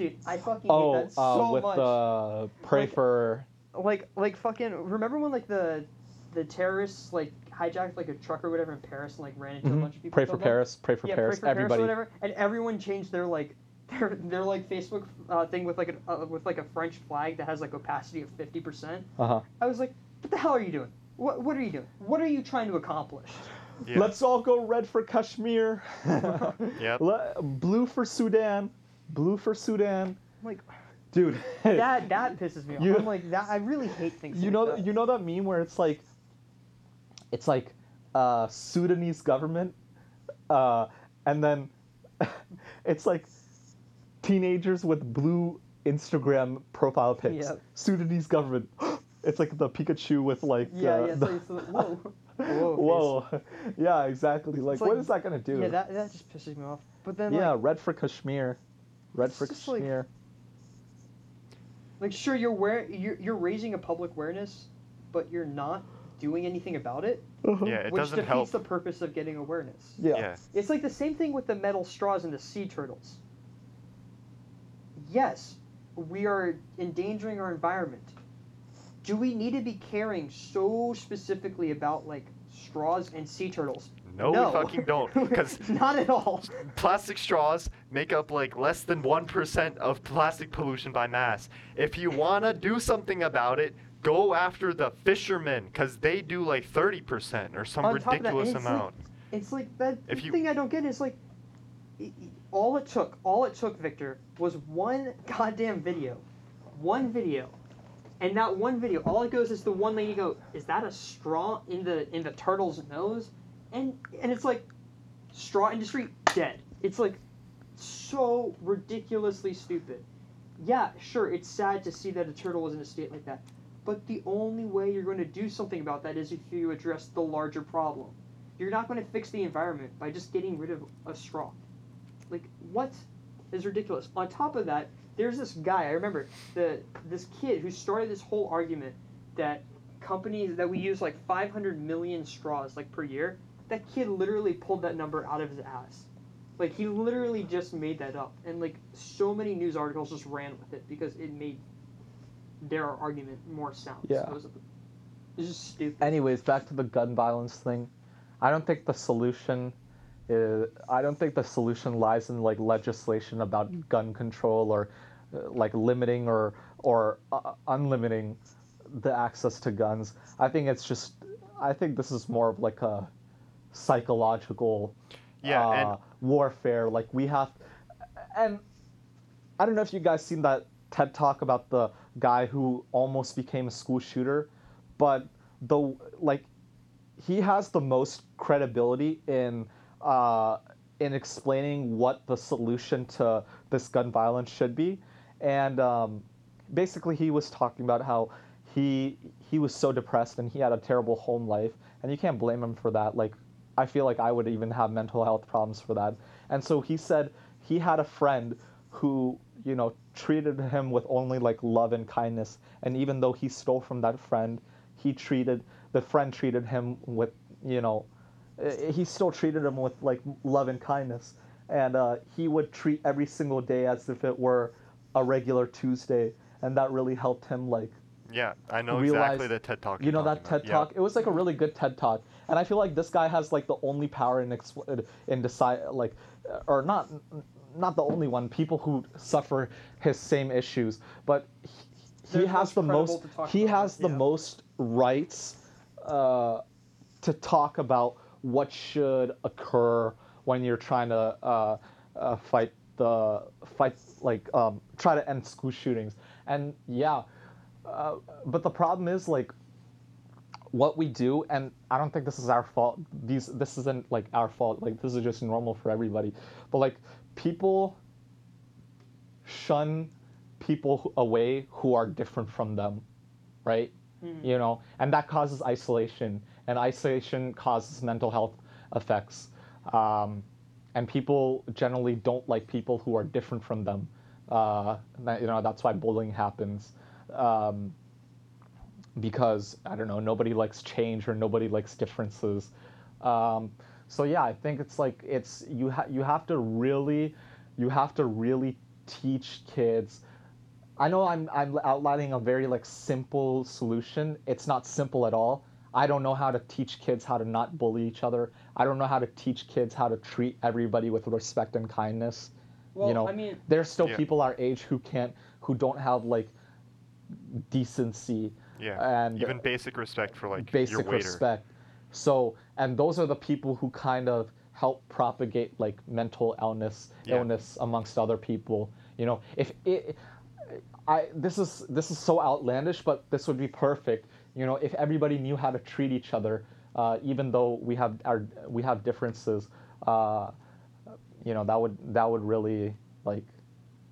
Dude, I fucking Oh, hate that uh, so with much. the pray Like- for. like like fucking remember when like the the terrorists like hijacked like a truck or whatever in Paris and like ran into Mhm. a bunch of people. Pray for them? Paris. Pray for yeah, Paris. pray for everybody. Paris or whatever, and everyone changed their like (laughs) their their like Facebook uh, thing with like a uh, with like a French flag that has like opacity of fifty percent. Uh huh. I was like, what the hell are you doing? What what are you doing? What are you trying to accomplish? Yeah. Let's all go red for Kashmir. (laughs) (laughs) Yep. Le- blue for Sudan. Blue for Sudan. I'm like Dude. (laughs) that (laughs) that pisses me off. You- I'm like that. I really hate things. you like know that. you know that meme where it's like it's like uh Sudanese government uh and then (laughs) it's like teenagers with blue Instagram profile pics. Yep. Sudanese government. (gasps) It's like the Pikachu with like Yeah, uh, yeah. The- like, it's whoa, whoa, Whoa. yeah, exactly. Like, It's what like- is that gonna do? Yeah, that that just pisses me off. But then yeah, like, red for Kashmir. Red for It's just like- Kashmir. like sure you're wear you're you're raising a public awareness, but you're not doing anything about it, uh-huh. Yeah, it which doesn't defeats help. the purpose of getting awareness. yeah. yeah. It's like the same thing with the metal straws and the sea turtles. Yes, we are endangering our environment. Do we need to be caring so specifically about like straws and sea turtles? No, no. we fucking don't. Because (laughs) not at all. plastic straws make up like less than 1% of plastic pollution by mass. If you want to do something about it, go after the fishermen because they do like 30% or some On that, ridiculous and it's like- amount. It's like that If the you- thing I don't get is like all it took, all it took, Victor, was one goddamn video, one video, and that one video, all it goes is the one lady go, is that a straw in the in the turtle's nose, and and it's like, straw industry dead. It's like so ridiculously stupid. Yeah, sure, it's sad to see that a turtle was in a state like that, but the only way you're going to do something about that is if you address the larger problem. You're not going to fix the environment by just getting rid of a straw. Like what is ridiculous. On top of that, there's this guy. I remember the this kid who started this whole argument that companies that we use like 500 million straws like per year. That kid literally pulled that number out of his ass. Like he literally just made that up, and like so many news articles just ran with it because it made their argument more sound. Yeah. supposedly. It's just stupid. Anyways, back to the gun violence thing. I don't think the solution is. I don't think the solution lies in like legislation about gun control or uh, like limiting or or uh, unlimiting the access to guns. I think it's just I think this is more of like a psychological Yeah, uh, and warfare. Like we have, and I don't know if you guys seen that TED talk about the guy who almost became a school shooter, but the like he has the most credibility in uh, in explaining what the solution to this gun violence should be, and um, basically he was talking about how he he was so depressed and he had a terrible home life, and you can't blame him for that. Like I feel like I would even have mental health problems for that, and so he said he had a friend who you know treated him with only like love and kindness, and even though he stole from that friend, he treated the friend treated him with you know eh, he still treated him with like love and kindness. And uh, he would treat every single day as if it were a regular tuesday. And that really helped him like yeah, I know realize- exactly the TED talk. you know that ted about. talk it was like a really good ted talk and i feel like this guy has like the only power in in decide like or not not the only one people who suffer his same issues but he, he has the most he it, has the yeah. most rights uh, to talk about what should occur when you're trying to uh, uh, fight the fight like um, try to end school shootings and yeah uh, but the problem is like what we do and i don't think this is our fault. These this isn't like our fault. Like this is just normal for everybody. But like people shun people away who are different from them right? Mhm. you know? And that causes isolation and isolation causes mental health effects. Um, and people generally don't like people who are different from them. Uh, you know that's why bullying happens. Um, because I don't know, nobody likes change or nobody likes differences. Um, so yeah, I think it's like it's you ha- you have to really you have to really teach kids. I know I'm I'm outlining a very like simple solution. It's not simple at all. I don't know how to teach kids how to not bully each other. I don't know how to teach kids how to treat everybody with respect and kindness. Well, you know, I mean, there's still Yeah. people our age who can't who don't have like decency Yeah, and even basic respect for like basic your waiter. respect. So, and those are the people who kind of help propagate like mental illness, Yeah. illness amongst other people. You know, if it, I this is this is so outlandish, but this would be perfect. You know, if everybody knew how to treat each other, uh, even though we have our we have differences, uh, you know, that would that would really like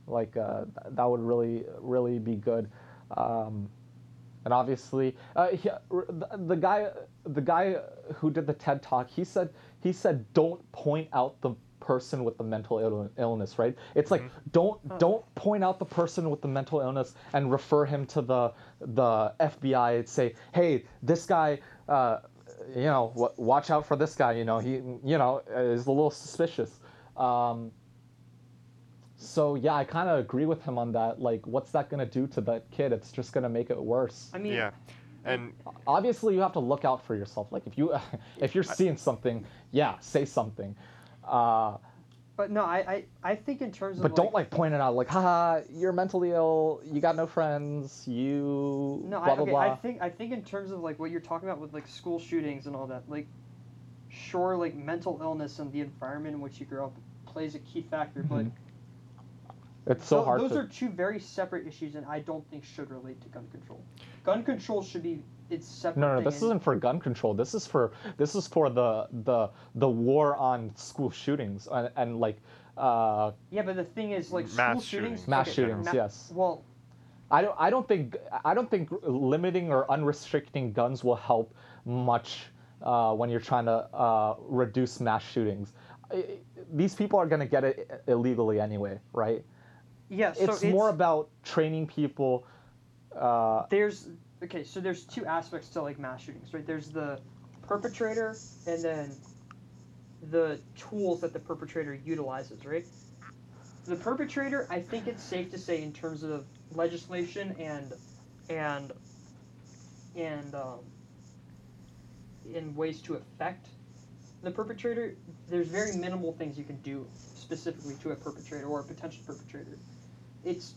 like uh, that would really really be good. Um, and obviously, uh, he, the, the guy the guy who did the TED talk, he said he said don't point out the person with the mental Ill- illness, right? It's like don't don't point out the person with the mental illness and refer him to the the FBI and say, hey, this guy. Uh, you know, w- watch out for this guy. You know, he, you know, is a little suspicious. Um, so yeah, I kind of agree with him on that. Like, what's that gonna do to that kid? It's just gonna make it worse. I mean, Yeah, and Obviously, you have to look out for yourself. Like, if you (laughs) if you're seeing something, yeah, say something. Uh, but no, I, I, I think in terms of but don't like point it out. Like, haha, you're mentally ill. You got no friends. You No, blah I, okay, blah. I think I think in terms of like what you're talking about with like school shootings and all that, like, sure, like mental illness and the environment in which you grow up plays a key factor, but Mhm. It's so tho- hard those to. are two very separate issues, and I don't think should relate to gun control. Gun control should be its separate. No, no, thing, this and- isn't for gun control. This is for this is for the the the war on school shootings and, and like uh, Yeah, but the thing is, like Mass school shootings. shootings. Mass okay, shootings, ma- yes. Well, I don't I don't think I don't think limiting or unrestricting guns will help much uh, when you're trying to uh, reduce mass shootings. I- These people are gonna get it illegally anyway, right? Yeah. So it's, more about training people. Uh, there's okay so there's two aspects to like mass shootings right there's the perpetrator and then the tools that the perpetrator utilizes right the perpetrator i think it's safe to say in terms of legislation and and and um, in ways to affect the perpetrator there's very minimal things you can do specifically to a perpetrator or a potential perpetrator it's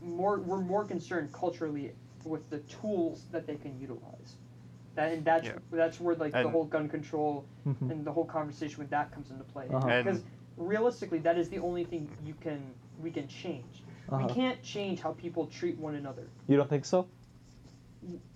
more we're more concerned culturally with the tools that they can utilize. That and that's Yeah. that's where like the whole gun control Mhm. and the whole conversation with that comes into play. Uh-huh. Because realistically, that is the only thing you can we can change. Uh-huh. We can't change how people treat one another. You don't think so?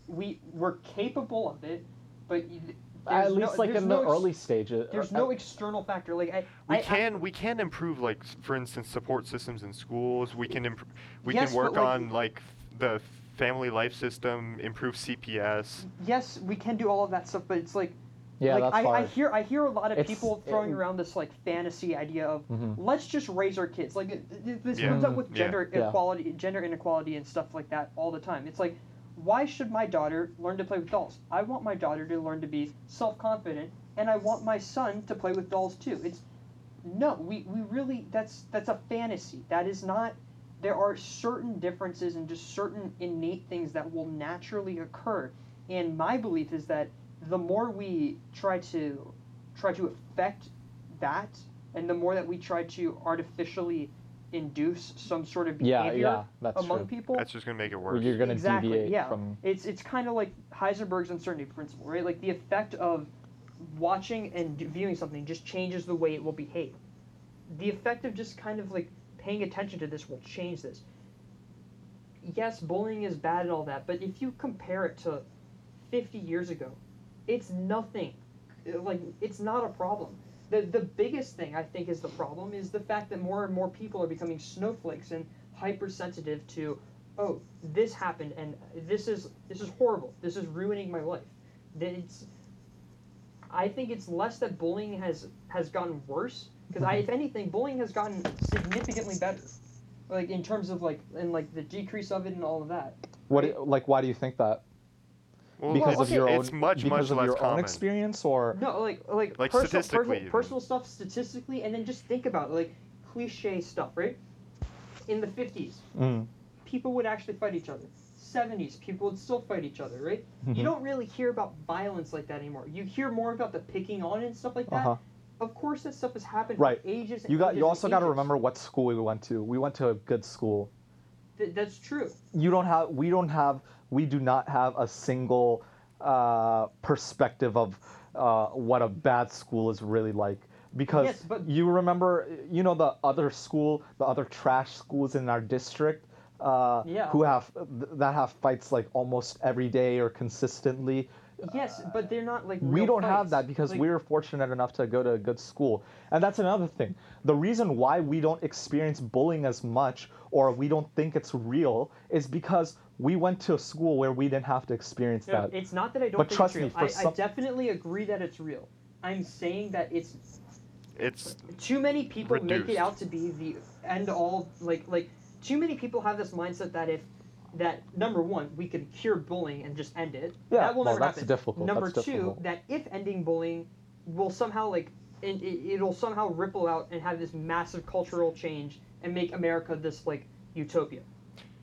We we're capable of it, but you, At least no, like in no the ex- early stages. There's uh, no external factor. Like I, We I, I- can we can improve like for instance support systems in schools. We can imp- we Yes, can work like- on like the family life system, improve CPS. yes, we can do all of that stuff, but it's like yeah, like that's I. I hear I hear a lot of It's- people it- throwing around this like fantasy idea of Mhm. let's just raise our kids. Like it- it- this Yeah. comes up with gender Yeah. equality, gender inequality, and stuff like that all the time. It's like, why should my daughter learn to play with dolls? I want my daughter to learn to be self confident, and I want my son to play with dolls too. It's no, we, we really that's that's a fantasy. That is not. There are certain differences and just certain innate things that will naturally occur. And my belief is that the more we try to try to affect that, and the more that we try to artificially induce some sort of behavior yeah, that's among true. people, That's just gonna make it Where worse. You're gonna exactly, deviate yeah. from. It's it's kind of like Heisenberg's uncertainty principle, right? Like the effect of watching and viewing something just changes the way it will behave. The effect of just kind of like paying attention to this will change this. Yes, bullying is bad and all that, but if you compare it to 50 years ago, it's nothing. Uh, Like it's not a problem. The the biggest thing I think is the problem is the fact that more and more people are becoming snowflakes and hypersensitive to oh, this happened and this is this is horrible. This is ruining my life. It's I think it's less that bullying has has gotten worse because I, if anything, bullying has gotten significantly better, like in terms of like and like the decrease of it and all of that. What? Like, why do you think that? Well, Because well, of okay, your own. it's much because much of less your own common. experience, or No, like like, Like personal, statistically personal, even. personal stuff statistically, and then just think about it, like cliche stuff, right? In the fifties, Mm. people would actually fight each other. Seventies, people would still fight each other, right? Mhm. You don't really hear about violence like that anymore. You hear more about the picking on and stuff like that. Uh-huh. Of course, that stuff has happened Right. for ages. And You got. ages You also got to remember what school we went to. We went to a good school. Th- that's true. You don't have. We don't have. We do not have a single uh, perspective of uh, what a bad school is really like. Because Yes, but- you remember, you know, the other school, the other trash schools in our district, uh, Yeah. who have that have fights like almost every day or consistently. Yes, but they're not like. we don't have that because Like, we're fortunate enough to go to a good school and that's another thing the reason why we don't experience bullying as much or we don't think it's real is because we went to a school where we didn't have to experience No, that it's not that I don't But think trust it's real. me, for I, I definitely agree that it's real. I'm saying that it's It's too many people make it out to be the end all like like too many people have this mindset that if that number one we could cure bullying and just end it Yeah, that will well, never that's happen difficult, number that's two difficult. that if ending bullying will somehow like and it, it'll somehow ripple out and have this massive cultural change and make america this like utopia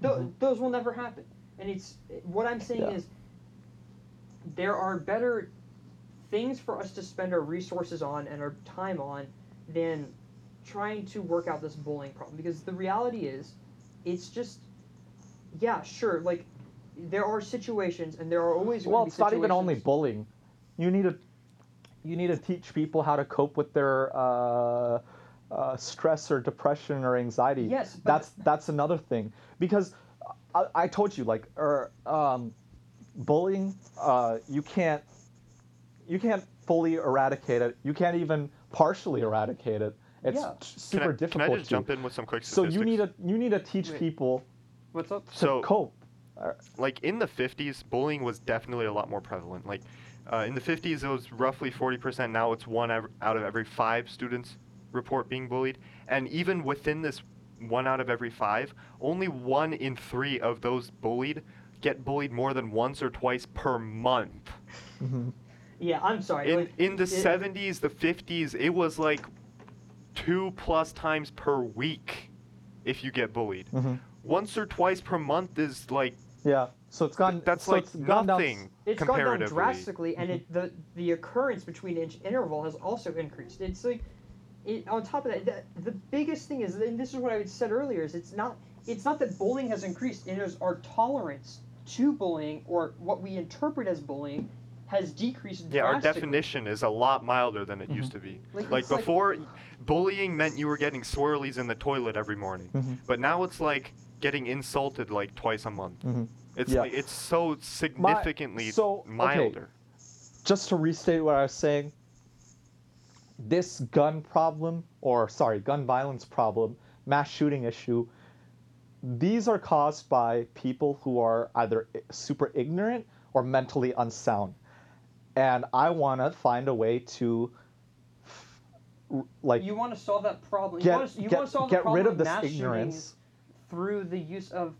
Th- Mhm. those will never happen and it's what i'm saying Yeah. is there are better things for us to spend our resources on and our time on than trying to work out this bullying problem because the reality is it's just yeah sure like there are situations and there are always well it's not even only bullying you need to you need to teach people how to cope with their uh, uh, stress or depression or anxiety yes but that's that's another thing because I, I told you like er, um, bullying uh, you can't you can't fully eradicate it you can't even partially eradicate it it's Yeah. t- can I, super can difficult I just to. jump in with some quick statistics? so you need to you need to teach Wait. people what's up to So- cope like in the 50s bullying was definitely a lot more prevalent like uh, in the 50s it was roughly 40% now it's one out of every five students report being bullied. And even within this one out of every five only one in three of those bullied get bullied more than once or twice per month. Mhm. yeah i'm sorry. In, like, in the it- 70s the 50s it was like two plus times per week if you get bullied. Mhm. once or twice per month is like yeah so it's gone that's so like it's gone down s- nothing it's gone down drastically and it the the occurrence between each interval has also increased. It's like it, on top of that the, the biggest thing is and this is what i said earlier is it's not it's not that bullying has increased. It is our tolerance to bullying or what we interpret as bullying has decreased. Yeah, our definition is a lot milder than it Mhm. used to be. Like, Like it's like- before, bullying meant you were getting swirlies in the toilet every morning, Mhm. but now it's like getting insulted like twice a month. Mhm. It's Yeah. like it's so significantly so, okay. just to restate what I was saying, this gun problem, or sorry, gun violence problem, mass shooting issue, these are caused by people who are either super ignorant or mentally unsound. And I want to find a way to, like, You want to solve that problem. you get, want to, you get, want to solve get rid of this ignorance. through the use of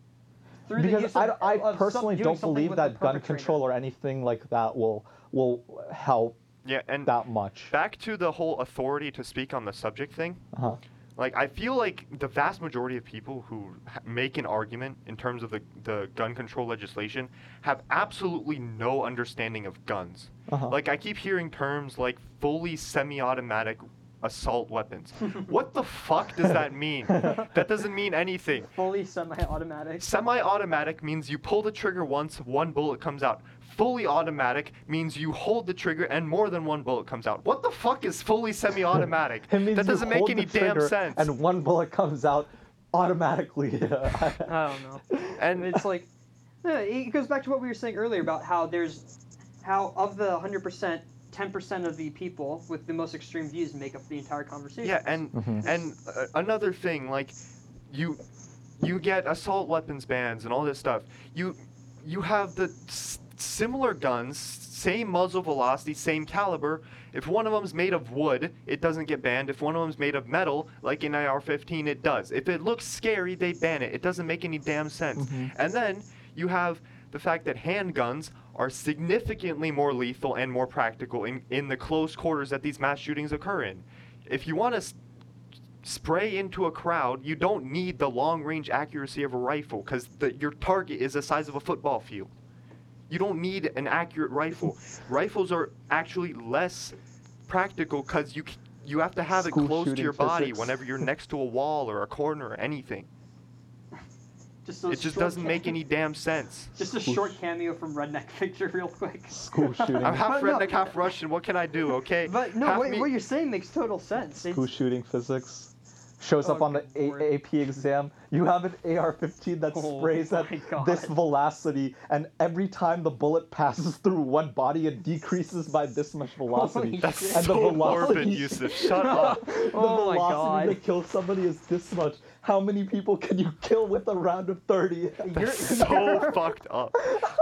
through the use I, of, I of personally doing don't believe that gun control or anything like that will will help Yeah, and that much. back to the whole authority to speak on the subject thing. Uh-huh. Like I feel like the vast majority of people who ha- make an argument in terms of the the gun control legislation have absolutely no understanding of guns. Uh-huh. Like I keep hearing terms like fully semi-automatic assault weapons. (laughs) what the fuck does that mean? (laughs) that doesn't mean anything. fully semi-automatic. Semi-automatic means you pull the trigger once, one bullet comes out. Fully automatic means you hold the trigger and more than one bullet comes out. What the fuck is fully semi-automatic? (laughs) That doesn't make any damn sense. And one bullet comes out automatically. (laughs) I don't know. And- it's like, it goes back to what we were saying earlier about how there's, how of the hundred percent, ten percent of the people with the most extreme views make up the entire conversation. Yeah, and Mhm. and uh, another thing, like you you get assault weapons bans and all this stuff. You you have the s- similar guns, same muzzle velocity, same caliber. If one of them's made of wood, it doesn't get banned. If one of them's made of metal, like in AR-15, it does. If it looks scary, they ban it. It doesn't make any damn sense. Mhm. And then you have the fact that handguns are significantly more lethal and more practical in, in the close quarters that these mass shootings occur in. If you want to s- spray into a crowd, you don't need the long range accuracy of a rifle because your target is the size of a football field. You don't need an accurate rifle. Rifles are actually less practical because you you have to have School it close to your body physics. whenever you're next to a wall or a corner or anything. just It just doesn't make any damn sense. Just a short cameo from Redneck (laughs) Victor, real quick. School (laughs) shooting. I'm half But no- redneck, half Russian. What can I do? Okay. But no, Half what, me- what you're saying makes total sense. School It's, shooting physics. Shows up Oh, on the good lord. A- AP exam. You have an AR-15 that Oh sprays at God. this velocity, and every time the bullet passes through one body, it decreases by this much velocity. Holy That's and so the velocity, morbid, Yusuf. Shut (laughs) up. the Oh my velocity to kill somebody is this much. How many people can you kill with a round of 30? (laughs) That's so (laughs) (laughs) fucked up.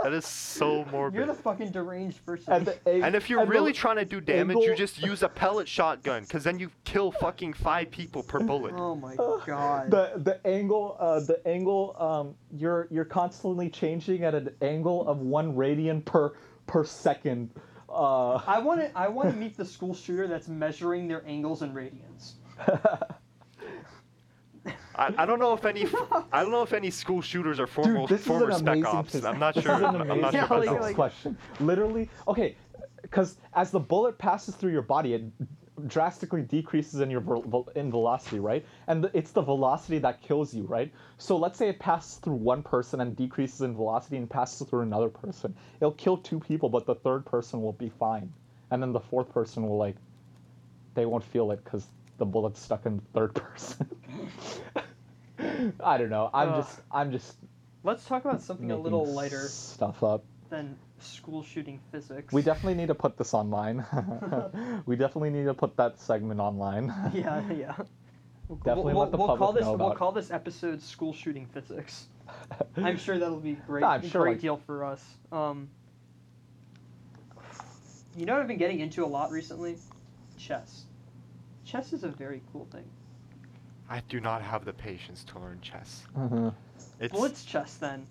That is so morbid. You're the fucking deranged person. And, the a- And if you're and really trying to do damage, you just use a pellet shotgun, because then you kill fucking five people per bullet. oh my god. the the angle uh, the angle um you're you're constantly changing at an angle of one radian per per second uh I want to. I want to meet the school shooter that's measuring their angles and radians. I, I don't know if any I don't know if any school shooters are former Dude, this former is an spec amazing ops. phys- I'm not this sure. is an I'm not sure Yeah, about like- that. question. Literally, okay, because as the bullet passes through your body, it drastically decreases in your vel- vel- in velocity, right? And it's the velocity that kills you, right? So let's say it passes through one person and decreases in velocity and passes through another person. It'll kill two people, but the third person will be fine, and then the fourth person will like, they won't feel it because the bullet's stuck in third person. (laughs) I don't know. I'm Ugh. just I'm just Let's talk about something a little lighter stuff up. than school shooting physics. We definitely need to put this online. (laughs) we definitely need to put that segment online. (laughs) Yeah, yeah. We'll, Definitely we'll, let the we'll call this know we'll call this episode school shooting physics. I'm sure that'll be great. I'm sure, great like- deal for us. Um, you know what I've been getting into a lot recently? Chess. Chess is a very cool thing. I do not have the patience to learn chess. Mhm. It's Blitz chess then.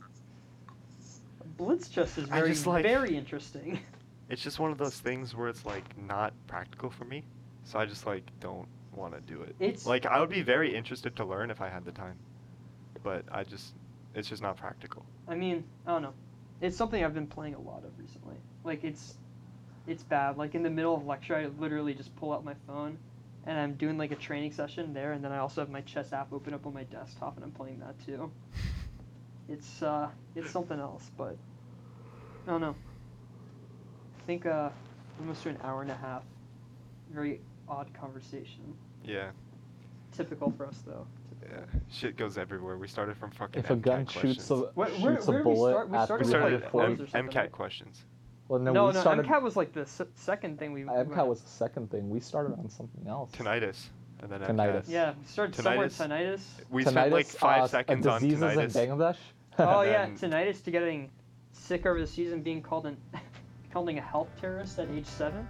Blitz chess is very just like- very interesting. (laughs) it's just one of those things where it's like not practical for me, so I just like don't want to do it. It's Like I would be very interested to learn if I had the time, but I just it's just not practical. I mean, I don't know. It's something I've been playing a lot of recently. Like it's it's bad. Like in the middle of lecture I literally just pull out my phone and I'm doing like a training session there, and then I also have my chess app open up on my desktop, and I'm playing that too. (laughs) It's uh, it's something else, but I don't know. I think uh, almost to an hour and a half. Very odd conversation. Yeah. Typical for us though. Yeah. Shit goes everywhere. We started from fucking. If a MCAT gun shoots a questions. Where- shoots where- a where did we bullet start? We at started We with, started like, 340 bombs or something, M- MCAT questions. Well, no, No, we no, started. MCAT was like the s- second thing we. we MCAT went- was the second thing. We started on something else. Tinnitus. And then Tinnitus. MCAT. Yeah, we started somewhere Tinnitus. tinnitus. We tinnitus, spent like five uh, seconds on diseases tinnitus. in Bangladesh. (laughs) Oh And yeah, then- tinnitus to getting sick over the season, being called an (laughs) calling a health terrorist at age seven.